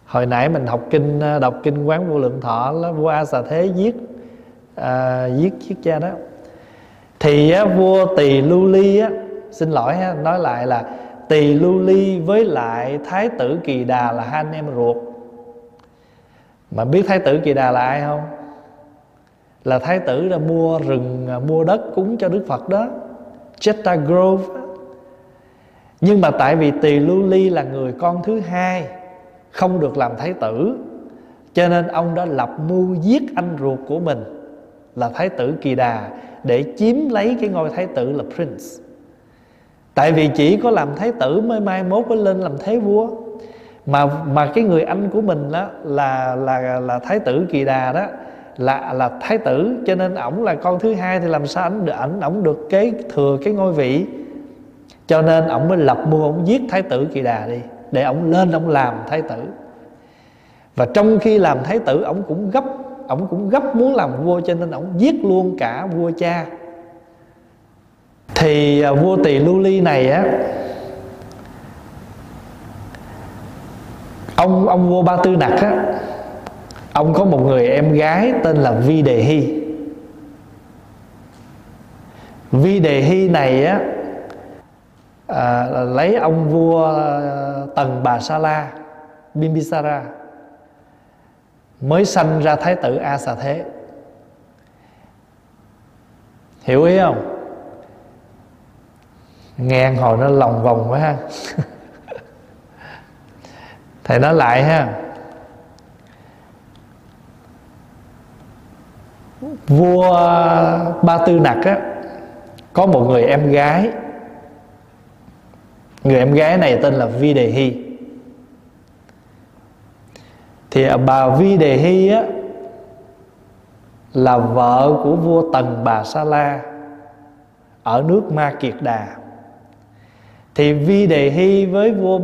Speaker 1: hồi nãy mình học kinh ờ, đọc kinh quán vô lượng thọ là vua a xà thế giết à, ờ, giết chiếc cha đó. Thì á, vua tỳ lưu ly á xin lỗi ha, nói lại là tỳ lưu ly với lại thái tử kỳ đà là hai anh em ruột. Mà biết thái tử kỳ đà là ai không? Là thái tử đã mua rừng à, mua đất cúng cho đức phật đó chetta Grove nhưng mà tại vì tỳ lưu ly là người con thứ hai không được làm thái tử. Cho nên ông đã lập mưu giết anh ruột của mình là thái tử kỳ đà để chiếm lấy cái ngôi thái tử là prince. Tại vì chỉ có làm thái tử mới mai mốt mới lên làm thế vua. Mà mà cái người anh của mình đó là là là thái tử kỳ đà đó, là là thái tử. Cho nên ổng là con thứ hai thì làm sao ảnh được ảnh ổng được kế thừa cái ngôi vị? Cho nên ổng mới lập mưu ổng giết thái tử kỳ đà đi để ông lên ông làm thái tử. Và trong khi làm thái tử ông cũng gấp ông cũng gấp muốn làm vua cho nên ông giết luôn cả vua cha. Thì à, vua tỳ lưu ly này á ông ông vua ba tư nặc á ông có một người em gái tên là vi đề hy vi đề hy này á à, lấy ông vua à, tần bà sa la bimbisara, mới sanh ra thái tử a xà thế hiểu ý không? Nghe hồi nó lòng vòng quá ha. Thầy nói lại ha. Vua ba tư nặc á, có một người em gái người em gái này tên là vi đề hy. Thì à, bà vi đề hy á là vợ của vua tần bà sa la ở nước ma kiệt đà. Thì vi đề hy với vua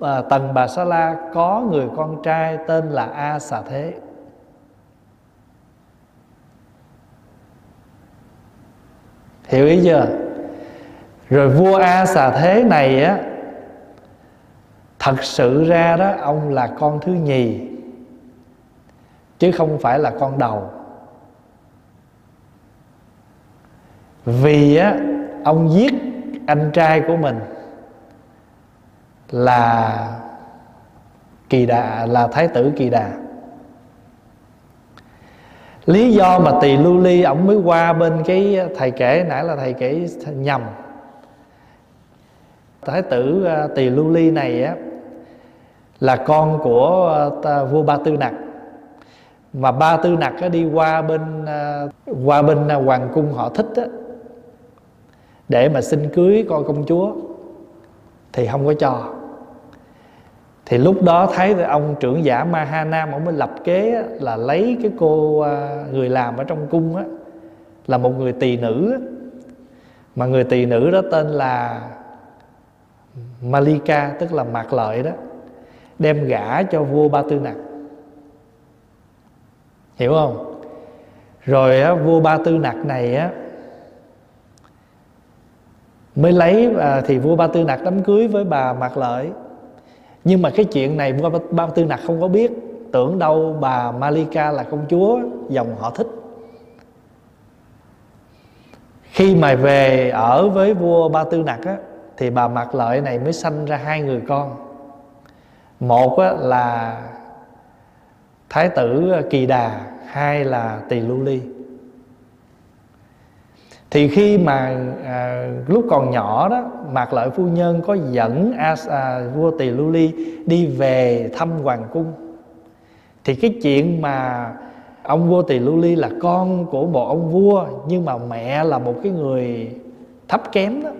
Speaker 1: à, tần bà sa la có người con trai tên là a xà thế. Hiểu ý chưa? Rồi vua a xà thế này á, thật sự ra đó, ông là con thứ nhì, chứ không phải là con đầu. Vì á, ông giết anh trai của mình là kỳ đà, là thái tử kỳ đà. Lý do mà tỳ lưu ly ổng mới qua bên cái thầy kể, nãy là thầy kể nhầm thái tử à, tỳ lưu ly này á là con của à, vua ba tư nặc. Mà ba tư nặc á, đi qua bên à, qua bên hoàng cung họ thích á, để mà xin cưới con công chúa thì không có cho. Thì lúc đó thấy ông trưởng giả ma ha nam ông mới lập kế là lấy cái cô người làm ở trong cung á là một người tỳ nữ á, mà người tỳ nữ đó tên là Malika tức là mạc lợi đó đem gả cho vua Ba Tư Nặc hiểu không? Rồi á, vua Ba Tư Nặc này á mới lấy à, thì vua Ba Tư Nặc đám cưới với bà Mạc Lợi. Nhưng mà cái chuyện này vua Ba Tư Nặc không có biết tưởng đâu bà Malika là công chúa dòng họ thích. Khi mà về ở với vua Ba Tư Nặc á thì bà Mạc Lợi này mới sanh ra hai người con. Một là thái tử Kỳ Đà hai là Tỳ Lưu Ly. Thì khi mà à, lúc còn nhỏ đó mạc lợi phu nhân có dẫn As, à, vua tỳ lưu ly đi về thăm hoàng cung. Thì cái chuyện mà ông vua tỳ lưu ly là con của một ông vua nhưng mà mẹ là một cái người thấp kém đó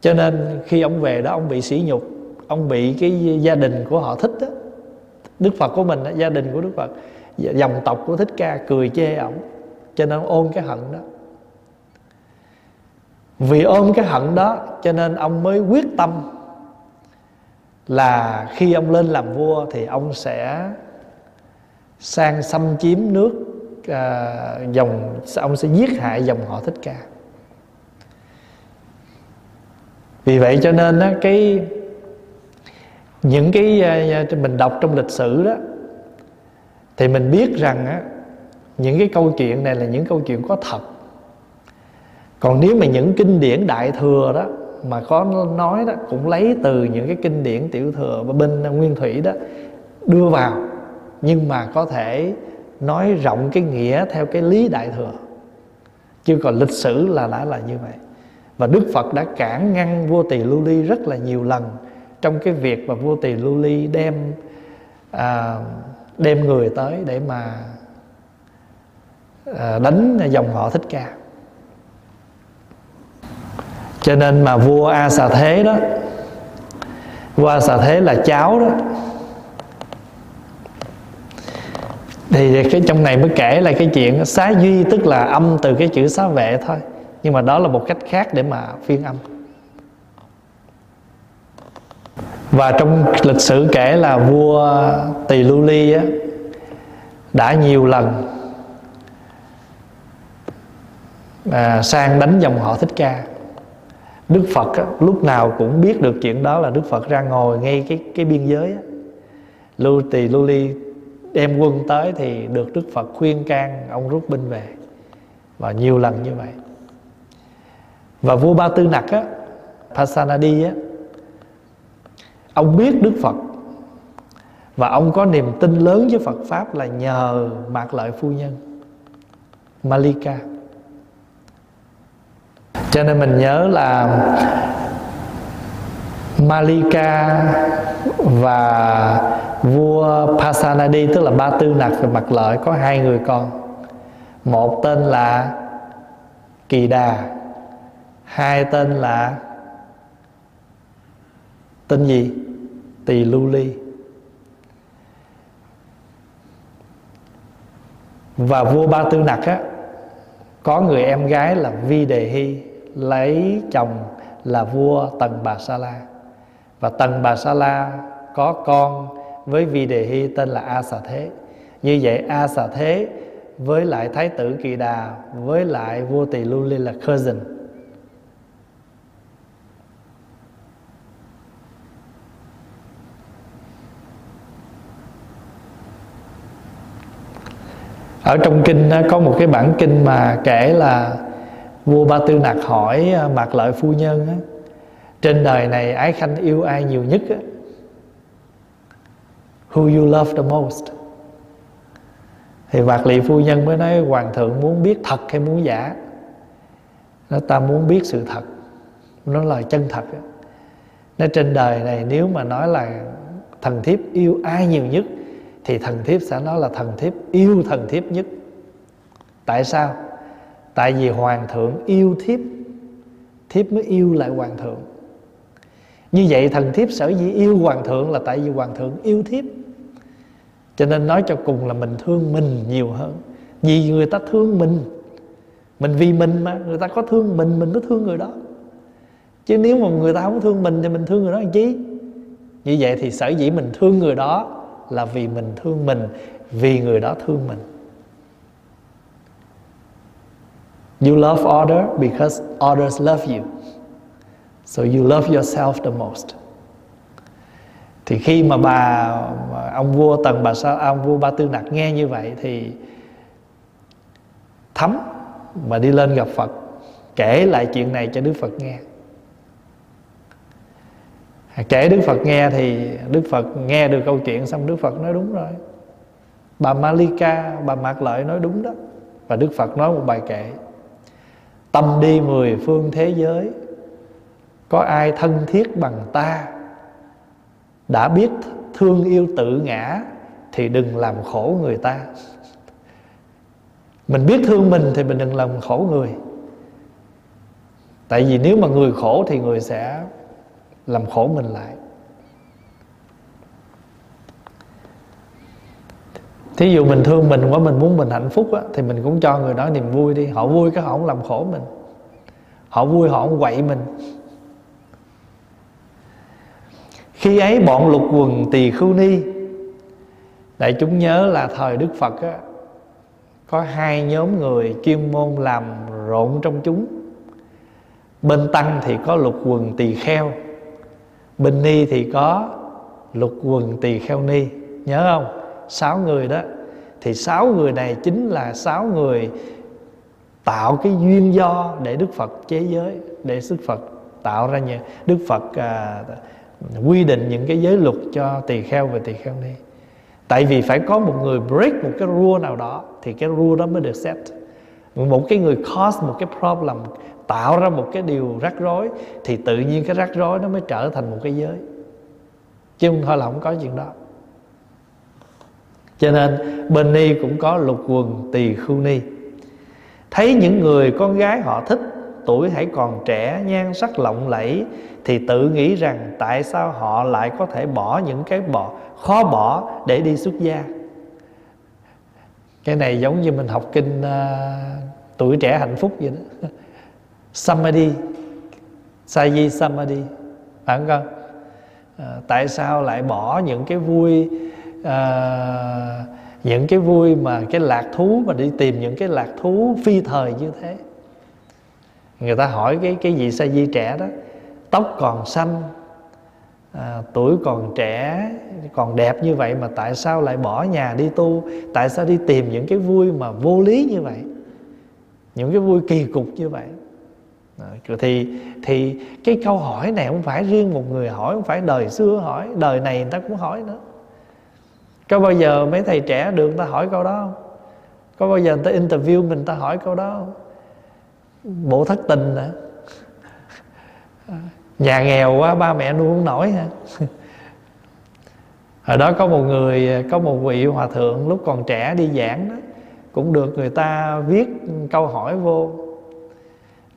Speaker 1: cho nên khi ông về đó ông bị sỉ nhục ông bị cái gia đình của họ thích đó. Đức phật của mình đó, gia đình của đức phật dòng tộc của thích ca cười chê ổng cho nên ông ôm cái hận đó. Vì ôm cái hận đó cho nên ông mới quyết tâm là khi ông lên làm vua thì ông sẽ sang xâm chiếm nước à, dòng ông sẽ giết hại dòng họ thích ca. vì vậy cho nên á, cái những cái à, à, mình đọc trong lịch sử đó thì mình biết rằng á, những cái câu chuyện này là những câu chuyện có thật. Còn nếu mà những kinh điển đại thừa đó mà có nói đó cũng lấy từ những cái kinh điển tiểu thừa và bên nguyên thủy đó đưa vào nhưng mà có thể nói rộng cái nghĩa theo cái lý đại thừa. Chứ còn lịch sử là đã là như vậy và đức phật đã cản ngăn vua tỳ lưu ly rất là nhiều lần trong cái việc mà vua tỳ lưu ly đem à, đem người tới để mà à, đánh dòng họ thích ca. Cho nên mà vua a xà thế đó vua a xà thế là cháu đó. Thì cái trong này mới kể là cái chuyện xá duy tức là âm từ cái chữ xá vệ thôi nhưng mà đó là một cách khác để mà phiên âm. Và trong lịch sử kể là vua tỳ lưu ly á, đã nhiều lần à, sang đánh dòng họ thích ca. Đức Phật á, lúc nào cũng biết được chuyện đó là Đức Phật ra ngồi ngay cái cái biên giới á. Lưu Tỳ Lưu Ly đem quân tới thì được Đức Phật khuyên can ông rút binh về. Và nhiều lần như vậy và vua Ba Tư Nặc á, Pasanadi á, ông biết Đức Phật. Và ông có niềm tin lớn với Phật pháp là nhờ Mạc Lợi phu nhân, Malika. Cho nên mình nhớ là Malika và vua Pasanadi, tức là Ba Tư Nặc và Mặt Lợi có hai người con. Một tên là Kỳ Đà hai tên là tên gì? Tỳ Lưu Ly. Và vua Ba Tư Nặc á, có người em gái là Vi Đề Hy, lấy chồng là vua tần bà sa la. Và tần bà sa la có con với Vi đề hy tên là a xà thế. Như vậy, a xà thế với lại thái tử kỳ đà với lại vua tỳ lưu ly là cousin ở trong kinh có một cái bản kinh mà kể là vua ba tư nặc hỏi à, mạc lợi phu nhân á, trên đời này ái khanh yêu ai nhiều nhất á? who you love the most? Thì mạc lị phu nhân mới nói hoàng thượng muốn biết thật hay muốn giả? Nó ta muốn biết sự thật. Nó là chân thật nó trên đời này nếu mà nói là thần thiếp yêu ai nhiều nhất thì thần thiếp sẽ nói là thần thiếp yêu thần thiếp nhất. Tại sao? Tại vì hoàng thượng yêu thiếp thiếp mới yêu lại hoàng thượng. Như vậy thần thiếp sở dĩ yêu hoàng thượng là tại vì hoàng thượng yêu thiếp. Cho nên nói cho cùng là mình thương mình nhiều hơn. Vì người ta thương mình. Mình vì mình mà, người ta có thương mình mình mới thương người đó. Chứ nếu mà người ta không thương mình thì mình thương người đó làm chi? Như vậy thì sở dĩ mình thương người đó là vì mình thương mình, vì người đó thương mình. You love order because others love you. So you love yourself the most. Thì khi mà bà ông vua tần, bà sa à, ông vua ba tư nặc nghe như vậy thì thấm mà đi lên gặp phật, kể lại chuyện này cho đức phật nghe kể đức phật nghe thì đức phật nghe được câu chuyện xong đức phật nói đúng rồi. Bà malika, bà mạc lợi nói đúng đó. Và đức phật nói một bài kệ. Tâm đi mười phương thế giới, có ai thân thiết bằng ta? Đã biết thương yêu tự ngã thì đừng làm khổ người ta. Mình biết thương mình thì mình đừng làm khổ người. Tại vì nếu mà người khổ thì người sẽ làm khổ mình lại. Thí dụ mình thương mình quá mình muốn mình hạnh phúc á, thì mình cũng cho người đó niềm vui đi. Họ vui cái họ không làm khổ mình. Họ vui họ không quậy mình. Khi ấy bọn lục quần tỳ khưu ni đại chúng nhớ là thời đức phật á, có hai nhóm người chuyên môn làm rộn trong chúng. Bên tăng thì có lục quần tỳ kheo. Bình ni thì có lục quần tỳ kheo ni nhớ không? Sáu người đó. Thì sáu người này chính là sáu người tạo cái duyên do để đức phật chế giới để đức phật tạo ra như đức phật à, quy định những cái giới luật cho tỳ kheo và tỳ kheo ni. Tại vì phải có một người break một cái rule nào đó thì cái rule đó mới được set. Một cái người cause một cái problem tạo ra một cái điều rắc rối thì tự nhiên cái rắc rối nó mới trở thành một cái giới. Chứ không thôi là không có chuyện đó. Cho nên bên ni cũng có lục quần tỳ khưu ni. Thấy những người con gái họ thích tuổi hãy còn trẻ nhan sắc lộng lẫy thì tự nghĩ rằng tại sao họ lại có thể bỏ những cái bỏ khó bỏ để đi xuất gia? Cái này giống như mình học kinh uh, tuổi trẻ hạnh phúc vậy đó samadhi. Sayi samadhi. Phải không? À, tại sao lại bỏ những cái vui à, những cái vui mà cái lạc thú mà đi tìm những cái lạc thú phi thời như thế? Người ta hỏi cái cái gì sa di trẻ đó tóc còn xanh à, tuổi còn trẻ còn đẹp như vậy mà tại sao lại bỏ nhà đi tu? Tại sao đi tìm những cái vui mà vô lý như vậy? Những cái vui kỳ cục như vậy? Thì thì cái câu hỏi này không phải riêng một người hỏi, không phải đời xưa hỏi, đời này người ta cũng hỏi nữa. Có bao giờ mấy thầy trẻ được người ta hỏi câu đó không? Có bao giờ người ta interview mình ta hỏi câu đó không? Bộ thất tình hả? Nhà nghèo quá, ba mẹ nuôi không nổi hả? Hồi đó có một người, có một vị hòa thượng lúc còn trẻ đi giảng đó, cũng được người ta viết câu hỏi vô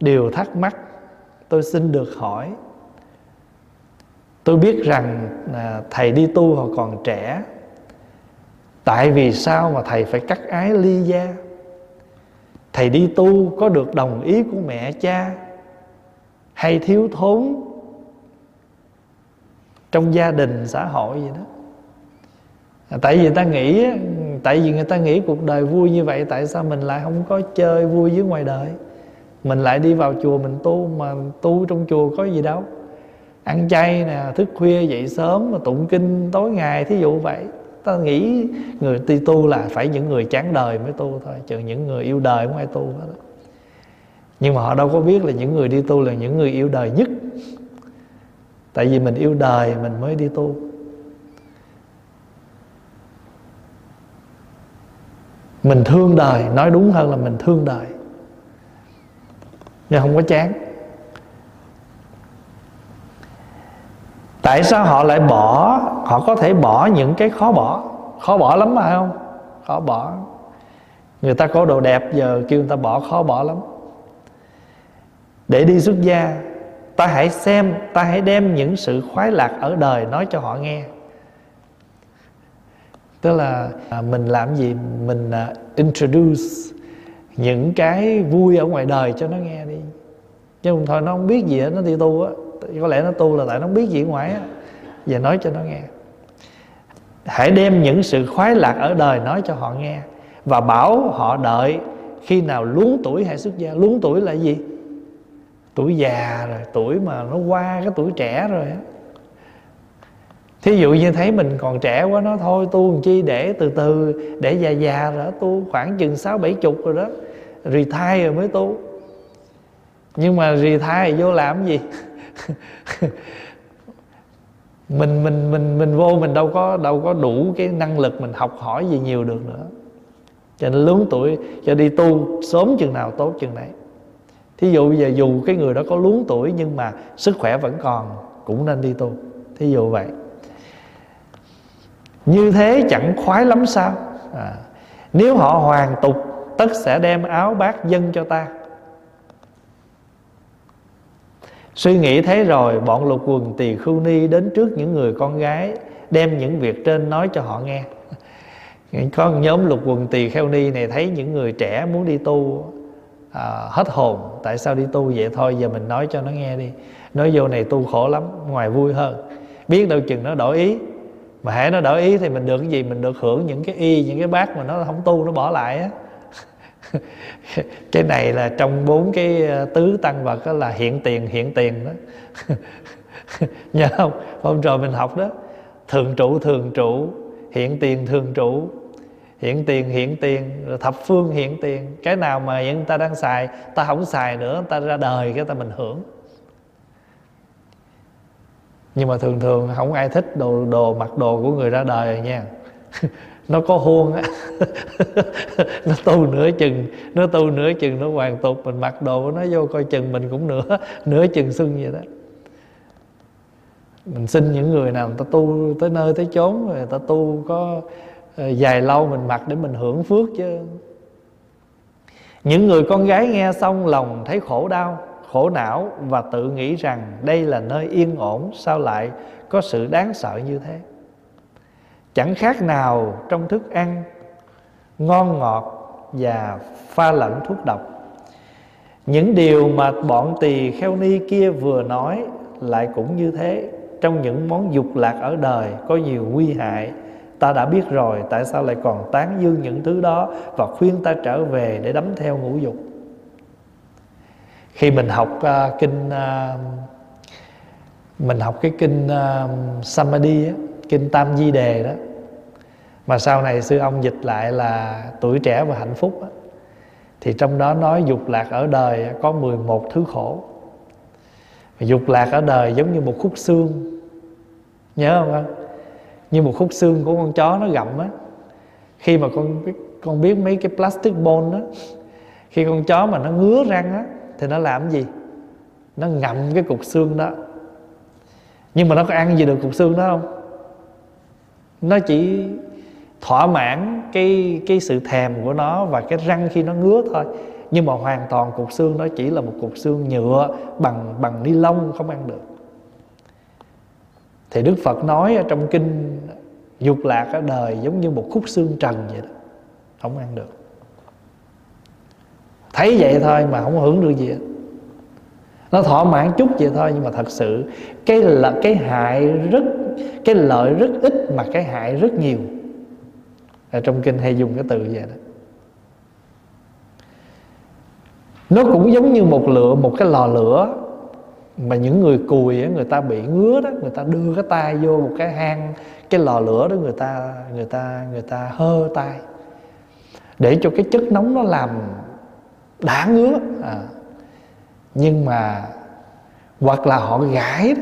Speaker 1: điều thắc mắc, tôi xin được hỏi. Tôi biết rằng à, thầy đi tu hồi còn trẻ. Tại vì sao mà thầy phải cắt ái ly gia? Thầy đi tu có được đồng ý của mẹ, cha, hay thiếu thốn trong gia đình, xã hội gì đó? À, tại vì người ta nghĩ tại vì người ta nghĩ cuộc đời vui như vậy, tại sao mình lại không có chơi vui với ngoài đời? Mình lại đi vào chùa, mình tu mà tu trong chùa có gì đâu. Ăn chay nè, thức khuya, dậy sớm, mà tụng kinh tối ngày, thí dụ vậy. Ta nghĩ người đi tu là phải những người chán đời mới tu thôi chứ những người yêu đời không ai tu hết đó nhưng mà họ đâu có biết là những người đi tu là những người yêu đời nhất. Tại vì mình yêu đời, mình mới đi tu. Mình thương đời, nói đúng hơn là mình thương đời nhưng không có chán. Tại sao họ lại bỏ, họ có thể bỏ những cái khó bỏ? Khó bỏ lắm mà không? Khó bỏ. Người ta có đồ đẹp giờ kêu người ta bỏ khó bỏ lắm. Để đi xuất gia, ta hãy xem, ta hãy đem những sự khoái lạc ở đời nói cho họ nghe. Tức là à, mình làm gì? Mình à, introduce những cái vui ở ngoài đời cho nó nghe đi. Chứ không thôi, nó không biết gì hết, nó đi tu á. Có lẽ nó tu là tại nó không biết gì ngoài á. Và nói cho nó nghe. Hãy đem những sự khoái lạc ở đời nói cho họ nghe và bảo họ đợi khi nào luống tuổi hay xuất gia. Luống tuổi là gì? Tuổi già rồi, tuổi mà nó qua cái tuổi trẻ rồi á thí dụ như thấy mình còn trẻ quá nó thôi tu làm chi để từ từ, để già già rồi tu khoảng chừng sáu bảy chục rồi đó, retire rồi mới tu. Nhưng mà retire vô làm gì? Mình mình mình mình vô mình đâu có đâu có đủ cái năng lực mình học hỏi gì nhiều được nữa. Cho nên lớn tuổi cho đi tu sớm chừng nào tốt chừng đấy thí dụ bây giờ dù cái người đó có luống tuổi nhưng mà sức khỏe vẫn còn, cũng nên đi tu. Thí dụ vậy như thế chẳng khoái lắm sao? À, nếu họ hoàn tục tất sẽ đem áo bát dân cho ta. Suy nghĩ thế rồi bọn lục quần tỳ khưu ni đến trước những người con gái đem những việc trên nói cho họ nghe. Có một nhóm lục quần tỳ kheo ni này thấy những người trẻ muốn đi tu à, hết hồn tại sao đi tu vậy? Thôi giờ mình nói cho nó nghe đi. Nói vô này tu khổ lắm ngoài vui hơn. Biết đâu chừng nó đổi ý mà hãy nó đổi ý thì mình được cái gì? Mình được hưởng những cái y, những cái bát mà nó không tu, nó bỏ lại á. Cái này là trong bốn cái ờ, tứ tăng vật đó là hiện tiền hiện tiền đó. Nhớ không? Hôm rồi mình học đó, thường trụ thường trụ, hiện tiền, thường trụ. Hiện tiền hiện tiền, rồi thập phương hiện tiền. Cái nào mà hiện ta đang xài ta không xài nữa ta ra đời cái ta mình hưởng nhưng mà thường thường không ai thích đồ đồ mặc đồ của người ra đời rồi nha. Nó có huông á. Nó tu nửa chừng, nó tu nửa chừng, nó hoàn tục, mình mặc đồ của nó vô coi chừng mình cũng nửa nửa chừng xuân vậy đó. Mình xin những người nào người ta tu tới nơi tới chốn rồi người ta tu có ờ, dài lâu mình mặc để mình hưởng phước chứ. Những người con gái nghe xong lòng thấy khổ đau khổ não và tự nghĩ rằng đây là nơi yên ổn sao lại có sự đáng sợ như thế? Chẳng khác nào trong thức ăn, ngon ngọt và pha lẫn thuốc độc. Những điều mà bọn tỳ kheo ni kia vừa nói lại cũng như thế. Trong những món dục lạc ở đời có nhiều nguy hại. Ta đã biết rồi, tại sao lại còn tán dương những thứ đó và khuyên ta trở về để đắm theo ngũ dục? Khi mình học uh, kinh uh, mình học cái kinh uh, Samadhi á, kinh Tam Di Đề đó mà sau này sư ông dịch lại là tuổi trẻ và hạnh phúc á, thì trong đó nói dục lạc ở đời có 11 thứ khổ. Dục lạc ở đời giống như một khúc xương nhớ không anh như một khúc xương của con chó nó gặm á. Khi mà con biết con biết mấy cái plastic bone đó khi con chó mà nó ngứa răng á thì nó làm gì? Nó ngậm cái cục xương đó. Nhưng mà nó có ăn gì được cục xương đó không? Nó chỉ thỏa mãn cái cái sự thèm của nó và cái răng khi nó ngứa thôi. Nhưng mà hoàn toàn cục xương đó chỉ là một cục xương nhựa bằng bằng ni lông không ăn được. Thì Đức Phật nói ở trong kinh dục lạc ở đời giống như một khúc xương trần vậy đó. Không ăn được thấy vậy thôi mà không hưởng được gì. Hết nó thỏa mãn chút vậy thôi nhưng mà thật sự cái là cái hại rất cái lợi rất ít mà cái hại rất nhiều. Ở trong kinh hay dùng cái từ vậy đó. Nó cũng giống như một lửa một cái lò lửa mà những người cùi á, người ta bị ngứa đó người ta đưa cái tay vô một cái hang cái lò lửa đó người ta người ta người ta hơ tay để cho cái chất nóng nó làm đã ngứa à. nhưng mà hoặc là họ gãi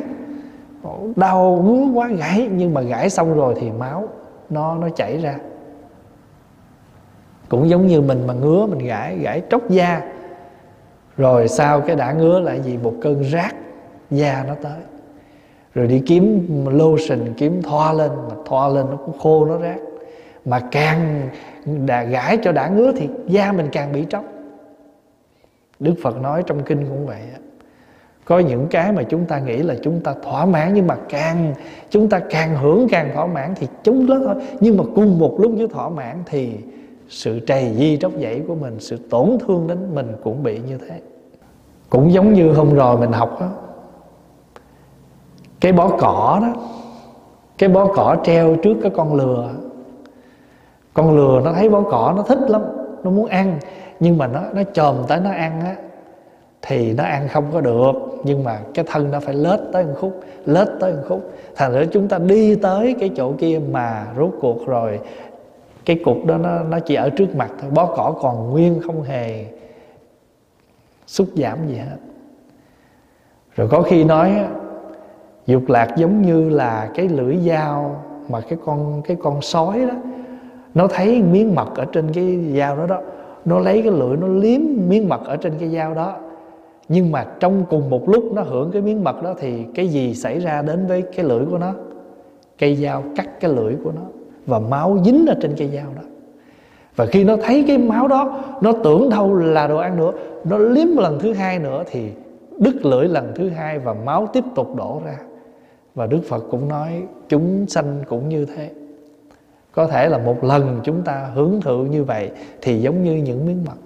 Speaker 1: đau ngứa quá gãi, nhưng mà gãi xong rồi thì máu nó nó chảy ra. Cũng giống như mình mà ngứa, mình gãi gãi tróc da. Rồi sau cái đã ngứa lại gì? Một cơn rát da nó tới. Rồi đi kiếm lotion, kiếm thoa lên, mà thoa lên nó cũng khô nó rát mà càng đã gãi cho đã ngứa thì da mình càng bị tróc đức phật nói trong kinh cũng vậy có những cái mà chúng ta nghĩ là chúng ta thỏa mãn, nhưng mà càng, chúng ta càng hưởng càng thỏa mãn thì chúng lớn thôi. Nhưng mà cùng một lúc với thỏa mãn thì sự trầy di tróc dãy của mình, sự tổn thương đến mình cũng bị như thế. Cũng giống như hôm rồi mình học đó cái bó cỏ đó, cái bó cỏ treo trước cái con lừa con lừa nó thấy bó cỏ nó thích lắm, nó muốn ăn nhưng mà nó nó chồm tới nó ăn á, thì nó ăn không có được. Nhưng mà cái thân nó phải lết tới một khúc, lết tới một khúc. Thành ra chúng ta đi tới cái chỗ kia mà rốt cuộc rồi, cái cục đó nó nó chỉ ở trước mặt thôi. Bó cỏ còn nguyên không hề xúc giảm gì hết. Rồi có khi nói dục lạc giống như là cái lưỡi dao mà cái con cái con sói đó, nó thấy miếng mật ở trên cái dao đó đó nó lấy cái lưỡi nó liếm miếng mật ở trên cái dao đó. Nhưng mà trong cùng một lúc nó hưởng cái miếng mật đó thì cái gì xảy ra đến với cái lưỡi của nó? Cây dao cắt cái lưỡi của nó và máu dính ở trên cây dao đó. Và khi nó thấy cái máu đó, nó tưởng đâu là đồ ăn nữa. Nó liếm lần thứ hai nữa thì đứt lưỡi lần thứ hai và máu tiếp tục đổ ra. Và đức phật cũng nói, chúng sanh cũng như thế có thể là một lần chúng ta hướng thụ như vậy thì giống như những miếng mật.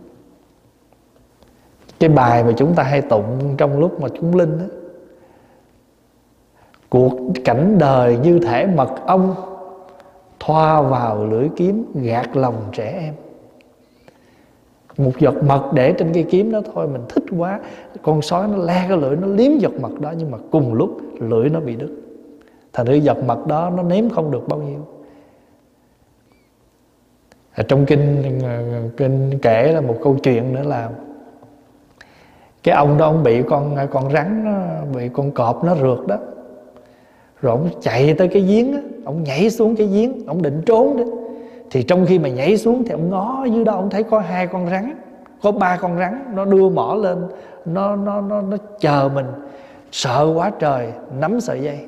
Speaker 1: Cái bài mà chúng ta hay tụng trong lúc mà chúng linh đó cuộc cảnh đời như thể mật ong, thoa vào lưỡi kiếm gạt lòng trẻ em. Một giọt mật để trên cây kiếm đó thôi, mình thích quá, con sói nó le cái lưỡi, nó liếm giọt mật đó nhưng mà cùng lúc lưỡi nó bị đứt. Thành ra giọt mật đó nó nếm không được bao nhiêu ở trong kinh ờ, kinh kể là một câu chuyện nữa là cái ông đó ông bị con ờ, con rắn nó, bị con cọp nó rượt đó. Rồi ông chạy tới cái giếng đó, ông nhảy xuống cái giếng ông định trốn đó. Thì trong khi mà nhảy xuống thì ông ngó dưới đó ông thấy có hai con rắn có ba con rắn nó đưa mỏ lên nó nó nó nó chờ mình. Sợ quá trời nắm sợi dây.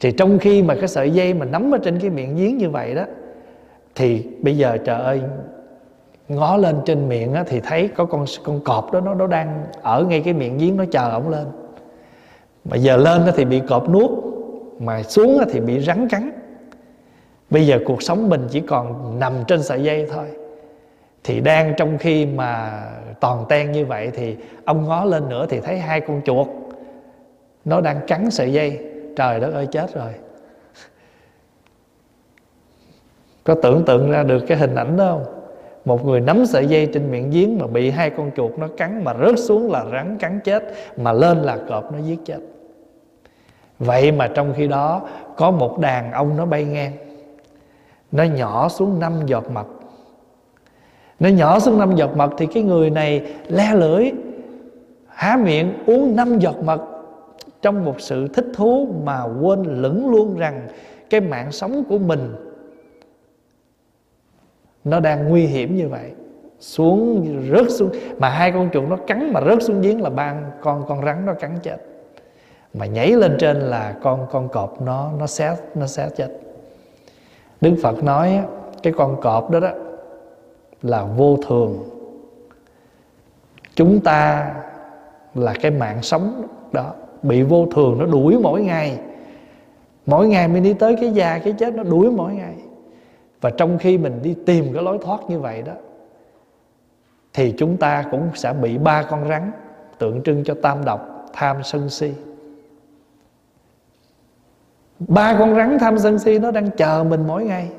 Speaker 1: Thì trong khi mà cái sợi dây mà nắm ở trên cái miệng giếng như vậy đó thì bây giờ trời ơi ngó lên trên miệng á, thì thấy có con con cọp đó nó nó đang ở ngay cái miệng giếng nó chờ ổng lên. Mà giờ lên thì bị cọp nuốt mà xuống thì bị rắn cắn. Bây giờ cuộc sống mình chỉ còn nằm trên sợi dây thôi. Thì đang trong khi mà toàn ten như vậy thì ông ngó lên nữa thì thấy hai con chuột nó đang cắn sợi dây. Trời đất ơi chết rồi. Có tưởng tượng ra được cái hình ảnh đó không? Một người nắm sợi dây trên miệng giếng mà bị hai con chuột nó cắn mà rớt xuống là rắn cắn chết, mà lên là cọp nó giết chết. Vậy mà trong khi đó, có một đàn ông nó bay ngang. Nó nhỏ xuống năm giọt mật. Nó nhỏ xuống năm giọt mật thì cái người này le lưỡi, há miệng uống năm giọt mật. Trong một sự thích thú mà quên lửng luôn rằng cái mạng sống của mình nó đang nguy hiểm như vậy. Xuống, rớt xuống. Mà hai con chuột nó cắn mà rớt xuống giếng là ba con con rắn nó cắn chết. Mà nhảy lên trên là con con cọp nó nó xé nó xé chết. Đức phật nói cái con cọp đó đó là vô thường. Chúng ta là cái mạng sống đó, bị vô thường nó đuổi mỗi ngày. Mỗi ngày mình đi tới cái già cái chết nó đuổi mỗi ngày và trong khi mình đi tìm cái lối thoát như vậy đó, thì chúng ta cũng sẽ bị ba con rắn tượng trưng cho tam độc, tham sân si. Ba con rắn tham sân si nó đang chờ mình mỗi ngày.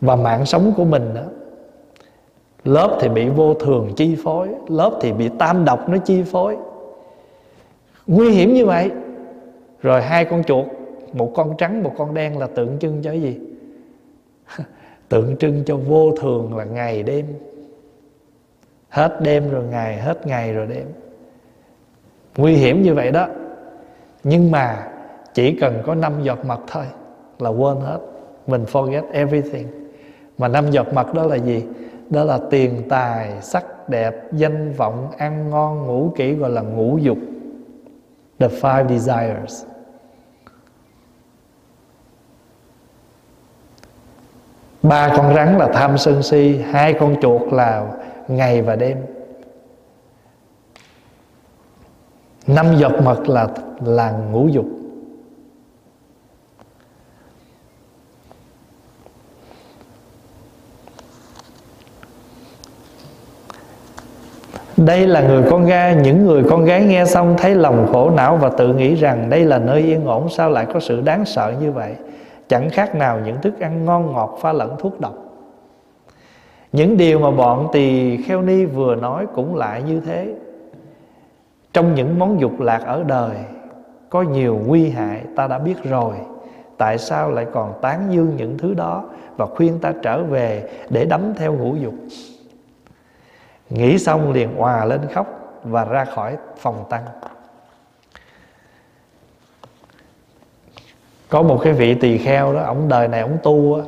Speaker 1: Và mạng sống của mình đó, lớp thì bị vô thường chi phối, lớp thì bị tam độc nó chi phối. Nguy hiểm như vậy, rồi hai con chuột một con trắng, một con đen là tượng trưng cho cái gì? Tượng trưng cho vô thường là ngày đêm. Hết đêm rồi ngày, hết ngày rồi đêm. Nguy hiểm như vậy đó. Nhưng mà chỉ cần có năm giọt mật thôi là quên hết. Mình forget everything. Mà năm giọt mật đó là gì? Đó là tiền tài, sắc đẹp, danh vọng, ăn ngon, ngủ kỹ, gọi là ngũ dục. The five desires. Ba con rắn là tham sân si, hai con chuột là ngày và đêm. Năm giọt mật là là ngũ dục. Đây là người con gái, Những người con gái nghe xong Thấy lòng khổ não và tự nghĩ rằng Đây là nơi yên ổn, Sao lại có sự đáng sợ như vậy? Chẳng khác nào những thức ăn ngon ngọt Pha lẫn thuốc độc. Những điều mà bọn tỳ kheo ni vừa nói Cũng lại như thế. Trong những món dục lạc ở đời, Có nhiều nguy hại Ta đã biết rồi. Tại sao lại còn tán dương những thứ đó Và khuyên ta trở về Để đắm theo ngũ dục? Nghĩ xong liền hòa lên khóc Và ra khỏi phòng tăng. Có một cái vị tỳ kheo đó Ông đời này ông tu á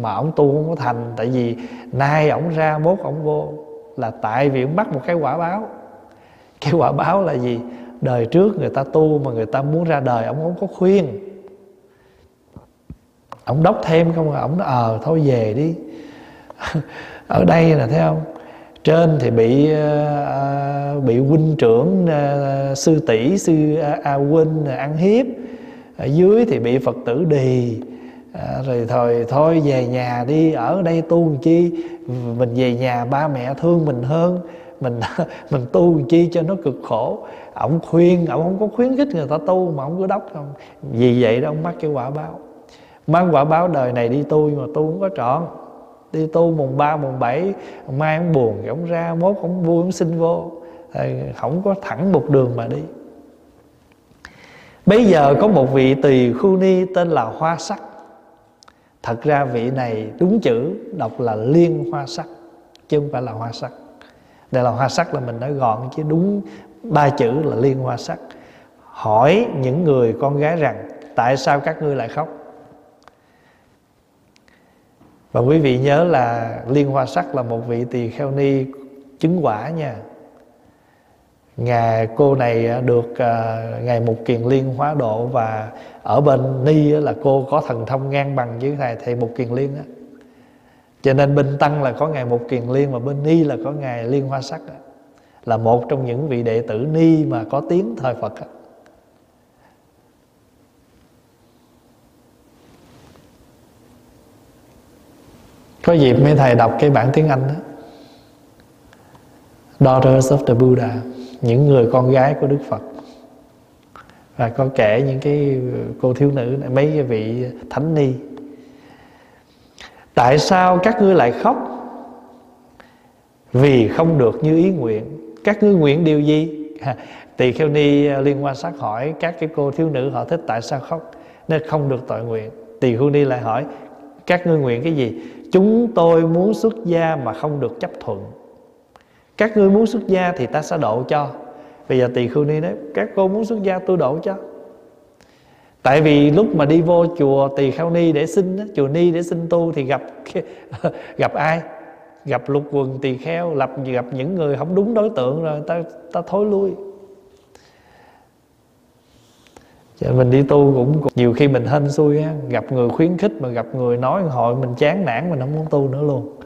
Speaker 1: Mà ông tu không có thành. Tại vì nay ông ra mốt ông vô Là tại vì ông bắt một cái quả báo. Cái quả báo là gì? Đời trước người ta tu Mà người ta muốn ra đời Ông không có khuyên. Ông đốc thêm không à Ông nói ờ thôi về đi. Ở đây là thấy không? Trên thì bị uh, bị huynh trưởng uh, sư tỷ sư a, a huynh ăn hiếp ở dưới thì bị phật tử đì. À, rồi thôi thôi về nhà đi ở đây tu làm chi? Mình về nhà ba mẹ thương mình hơn. Mình mình tu làm chi cho nó cực khổ? Ổng khuyên ổng không có khuyến khích người ta tu mà ông cứ đốc không vì vậy đó ông mắc cái quả báo. Mang quả báo đời này đi tu nhưng mà tu không có trọn. Đi tu mùng ba mùng bảy, mai ông buồn thì ông ra mốt ông vui ông xin vô. Ờ, không có thẳng một đường mà đi bây giờ có một vị tỳ khu ni tên là hoa sắc. Thật ra vị này đúng chữ đọc là liên hoa sắc, chứ không phải là hoa sắc. Đây là hoa sắc là mình nói gọn, chứ đúng ba chữ là liên hoa sắc. Hỏi những người con gái rằng, tại sao các ngươi lại khóc? Và quý vị nhớ là liên hoa sắc là một vị tỳ kheo ni chứng quả nha ngài cô này à, được à, uh, ngài mục kiền liên hóa độ và ở bên ni là cô có thần thông ngang bằng với thầy thầy mục kiền liên á cho nên bên tăng là có ngài mục kiền liên và bên ni là có ngài liên hoa sắc đó. là một trong những vị đệ tử ni mà có tiếng thời phật đó. có dịp mấy thầy đọc cái bản tiếng anh đó daughters of the buddha những người con gái của đức phật. Và có kể những cái cô thiếu nữ này, mấy cái vị thánh ni. Tại sao các ngươi lại khóc? Vì không được như ý nguyện. Các ngươi nguyện điều gì? Tỳ kheo ni liên quan sát hỏi các cái cô thiếu nữ họ thích tại sao khóc? Nên không được tội nguyện. Tỳ kheo ni lại hỏi các ngươi nguyện cái gì? Chúng tôi muốn xuất gia mà không được chấp thuận các ngươi muốn xuất gia thì ta sẽ độ cho. Bây giờ tỳ khưu ni nói các cô muốn xuất gia tôi độ cho. Tại vì lúc mà đi vô chùa tỳ kheo ni để xin chùa ni để xin tu thì gặp gặp ai? Gặp lục quần tỳ kheo lập gặp những người không đúng đối tượng rồi ta ta thối lui. Chứ mình đi tu cũng, cũng nhiều khi mình hên xui á, gặp người khuyến khích mà gặp người nói hội mình chán nản mình không muốn tu nữa luôn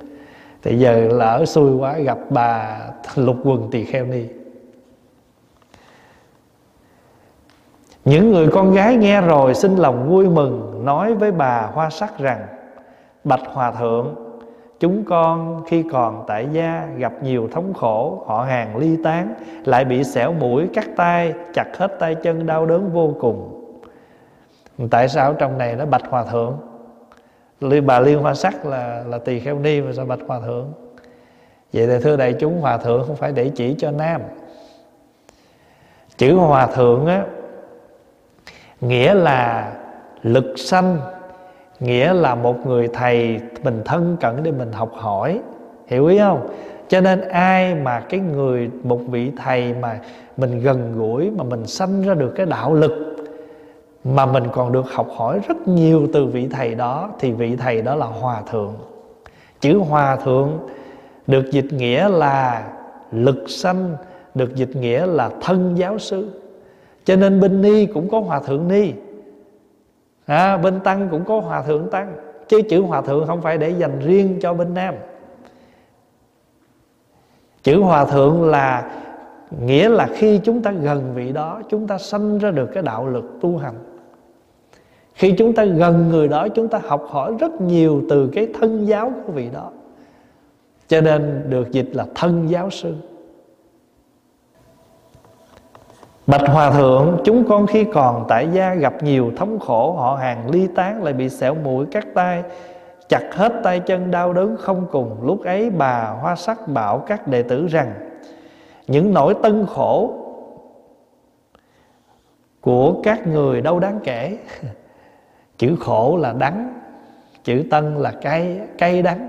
Speaker 1: thì giờ lỡ xui quá, gặp bà lục quần tỳ kheo ni. Những người con gái nghe rồi xin lòng vui mừng, nói với bà hoa sắc rằng, bạch hòa thượng, Chúng con khi còn tại gia gặp nhiều thống khổ, Họ hàng ly tán, Lại bị xẻo mũi, cắt tay, Chặt hết tay chân, đau đớn vô cùng. Tại sao trong này nó bạch hòa thượng? Bà Liên Hoa Sắc là là tỳ kheo ni Mà sao bạch hòa thượng. Vậy thì thưa đại chúng, hòa thượng không phải để chỉ cho nam. Chữ hòa thượng á, Nghĩa là lực sanh, nghĩa là một người thầy mình thân cận để mình học hỏi. Hiểu ý không? Cho nên ai mà cái người, một vị thầy mà mình gần gũi, mà mình sanh ra được cái đạo lực mà mình còn được học hỏi rất nhiều từ vị thầy đó thì vị thầy đó là hòa thượng. Chữ hòa thượng được dịch nghĩa là lực sanh được dịch nghĩa là thân giáo sư. Cho nên bên ni cũng có hòa thượng ni. À, bên tăng cũng có hòa thượng tăng. Chứ chữ hòa thượng không phải để dành riêng cho bên nam. Chữ hòa thượng là nghĩa là khi chúng ta gần vị đó chúng ta sanh ra được cái đạo lực tu hành khi chúng ta gần người đó, chúng ta học hỏi rất nhiều từ cái thân giáo của vị đó. Cho nên được dịch là thân giáo sư. Bạch Hòa Thượng, Chúng con khi còn tại gia gặp nhiều thống khổ, Họ hàng ly tán lại bị sẹo mũi cắt tay, Chặt hết tay chân đau đớn không cùng. Lúc ấy bà Hoa Sắc bảo các đệ tử rằng, Những nỗi tân khổ Của các người đâu đáng kể. Chữ khổ là đắng Chữ tân là cay, cay đắng.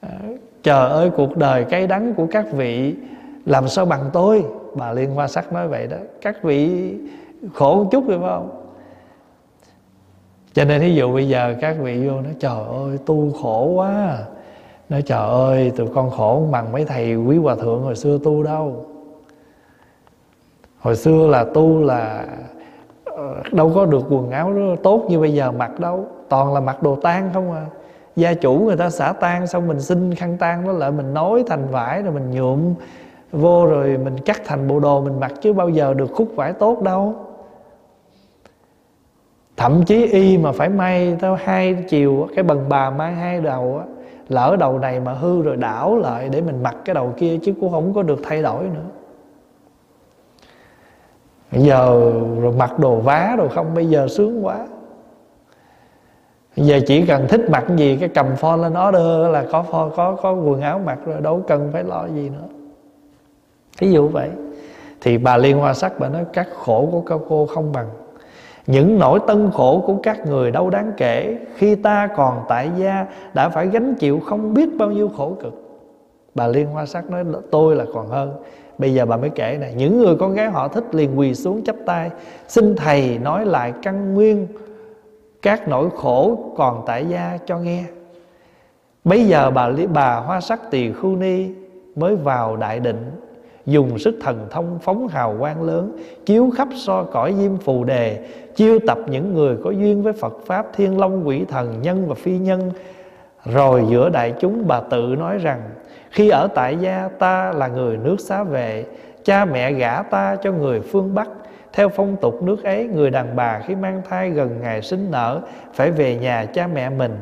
Speaker 1: À, trời ơi cuộc đời cay đắng của các vị Làm sao bằng tôi? Bà liên hoa sắc nói vậy đó. Các vị khổ một chút rồi phải không? Cho nên thí dụ bây giờ các vị vô nói trời ơi tu khổ quá. Nói trời ơi tụi con khổ không bằng mấy thầy quý hòa thượng hồi xưa tu đâu. Hồi xưa là tu là Ờ, đâu có được quần áo tốt như bây giờ mặc đâu. Toàn là mặc đồ tan không à. Gia chủ người ta xả tan xong mình xin khăn tan đó, lại mình nối thành vải rồi mình nhuộm vô rồi mình cắt thành bộ đồ mình mặc chứ bao giờ được khúc vải tốt đâu. Thậm chí y mà phải may tao hai chiều cái bần bà may hai đầu á, lỡ đầu này mà hư rồi đảo lại để mình mặc cái đầu kia chứ cũng không có được thay đổi nữa bây giờ rồi mặc đồ vá rồi không bây giờ sướng quá. Bây giờ chỉ cần thích mặc gì cái cầm phone lên order là có phone, có có quần áo mặc rồi đâu cần phải lo gì nữa. Thí dụ vậy. Thì bà liên hoa sắc bà nói các khổ của các cô không bằng. Những nỗi tân khổ của các người đâu đáng kể. Khi ta còn tại gia đã phải gánh chịu không biết bao nhiêu khổ cực. Bà liên hoa sắc nói tôi là còn hơn bây giờ bà mới kể này, những người con gái họ thích liền quỳ xuống chắp tay, xin thầy nói lại căn nguyên các nỗi khổ còn tại gia cho nghe. Bây giờ bà bà hoa sắc tỳ khu ni mới vào đại định, dùng sức thần thông phóng hào quang lớn, chiếu khắp so cõi diêm phù đề, chiêu tập những người có duyên với phật pháp, thiên long, quỷ thần, nhân và phi nhân. Rồi giữa đại chúng bà tự nói rằng khi ở tại gia ta là người nước xá vệ, cha mẹ gả ta cho người phương bắc. Theo phong tục nước ấy, người đàn bà khi mang thai gần ngày sinh nở phải về nhà cha mẹ mình.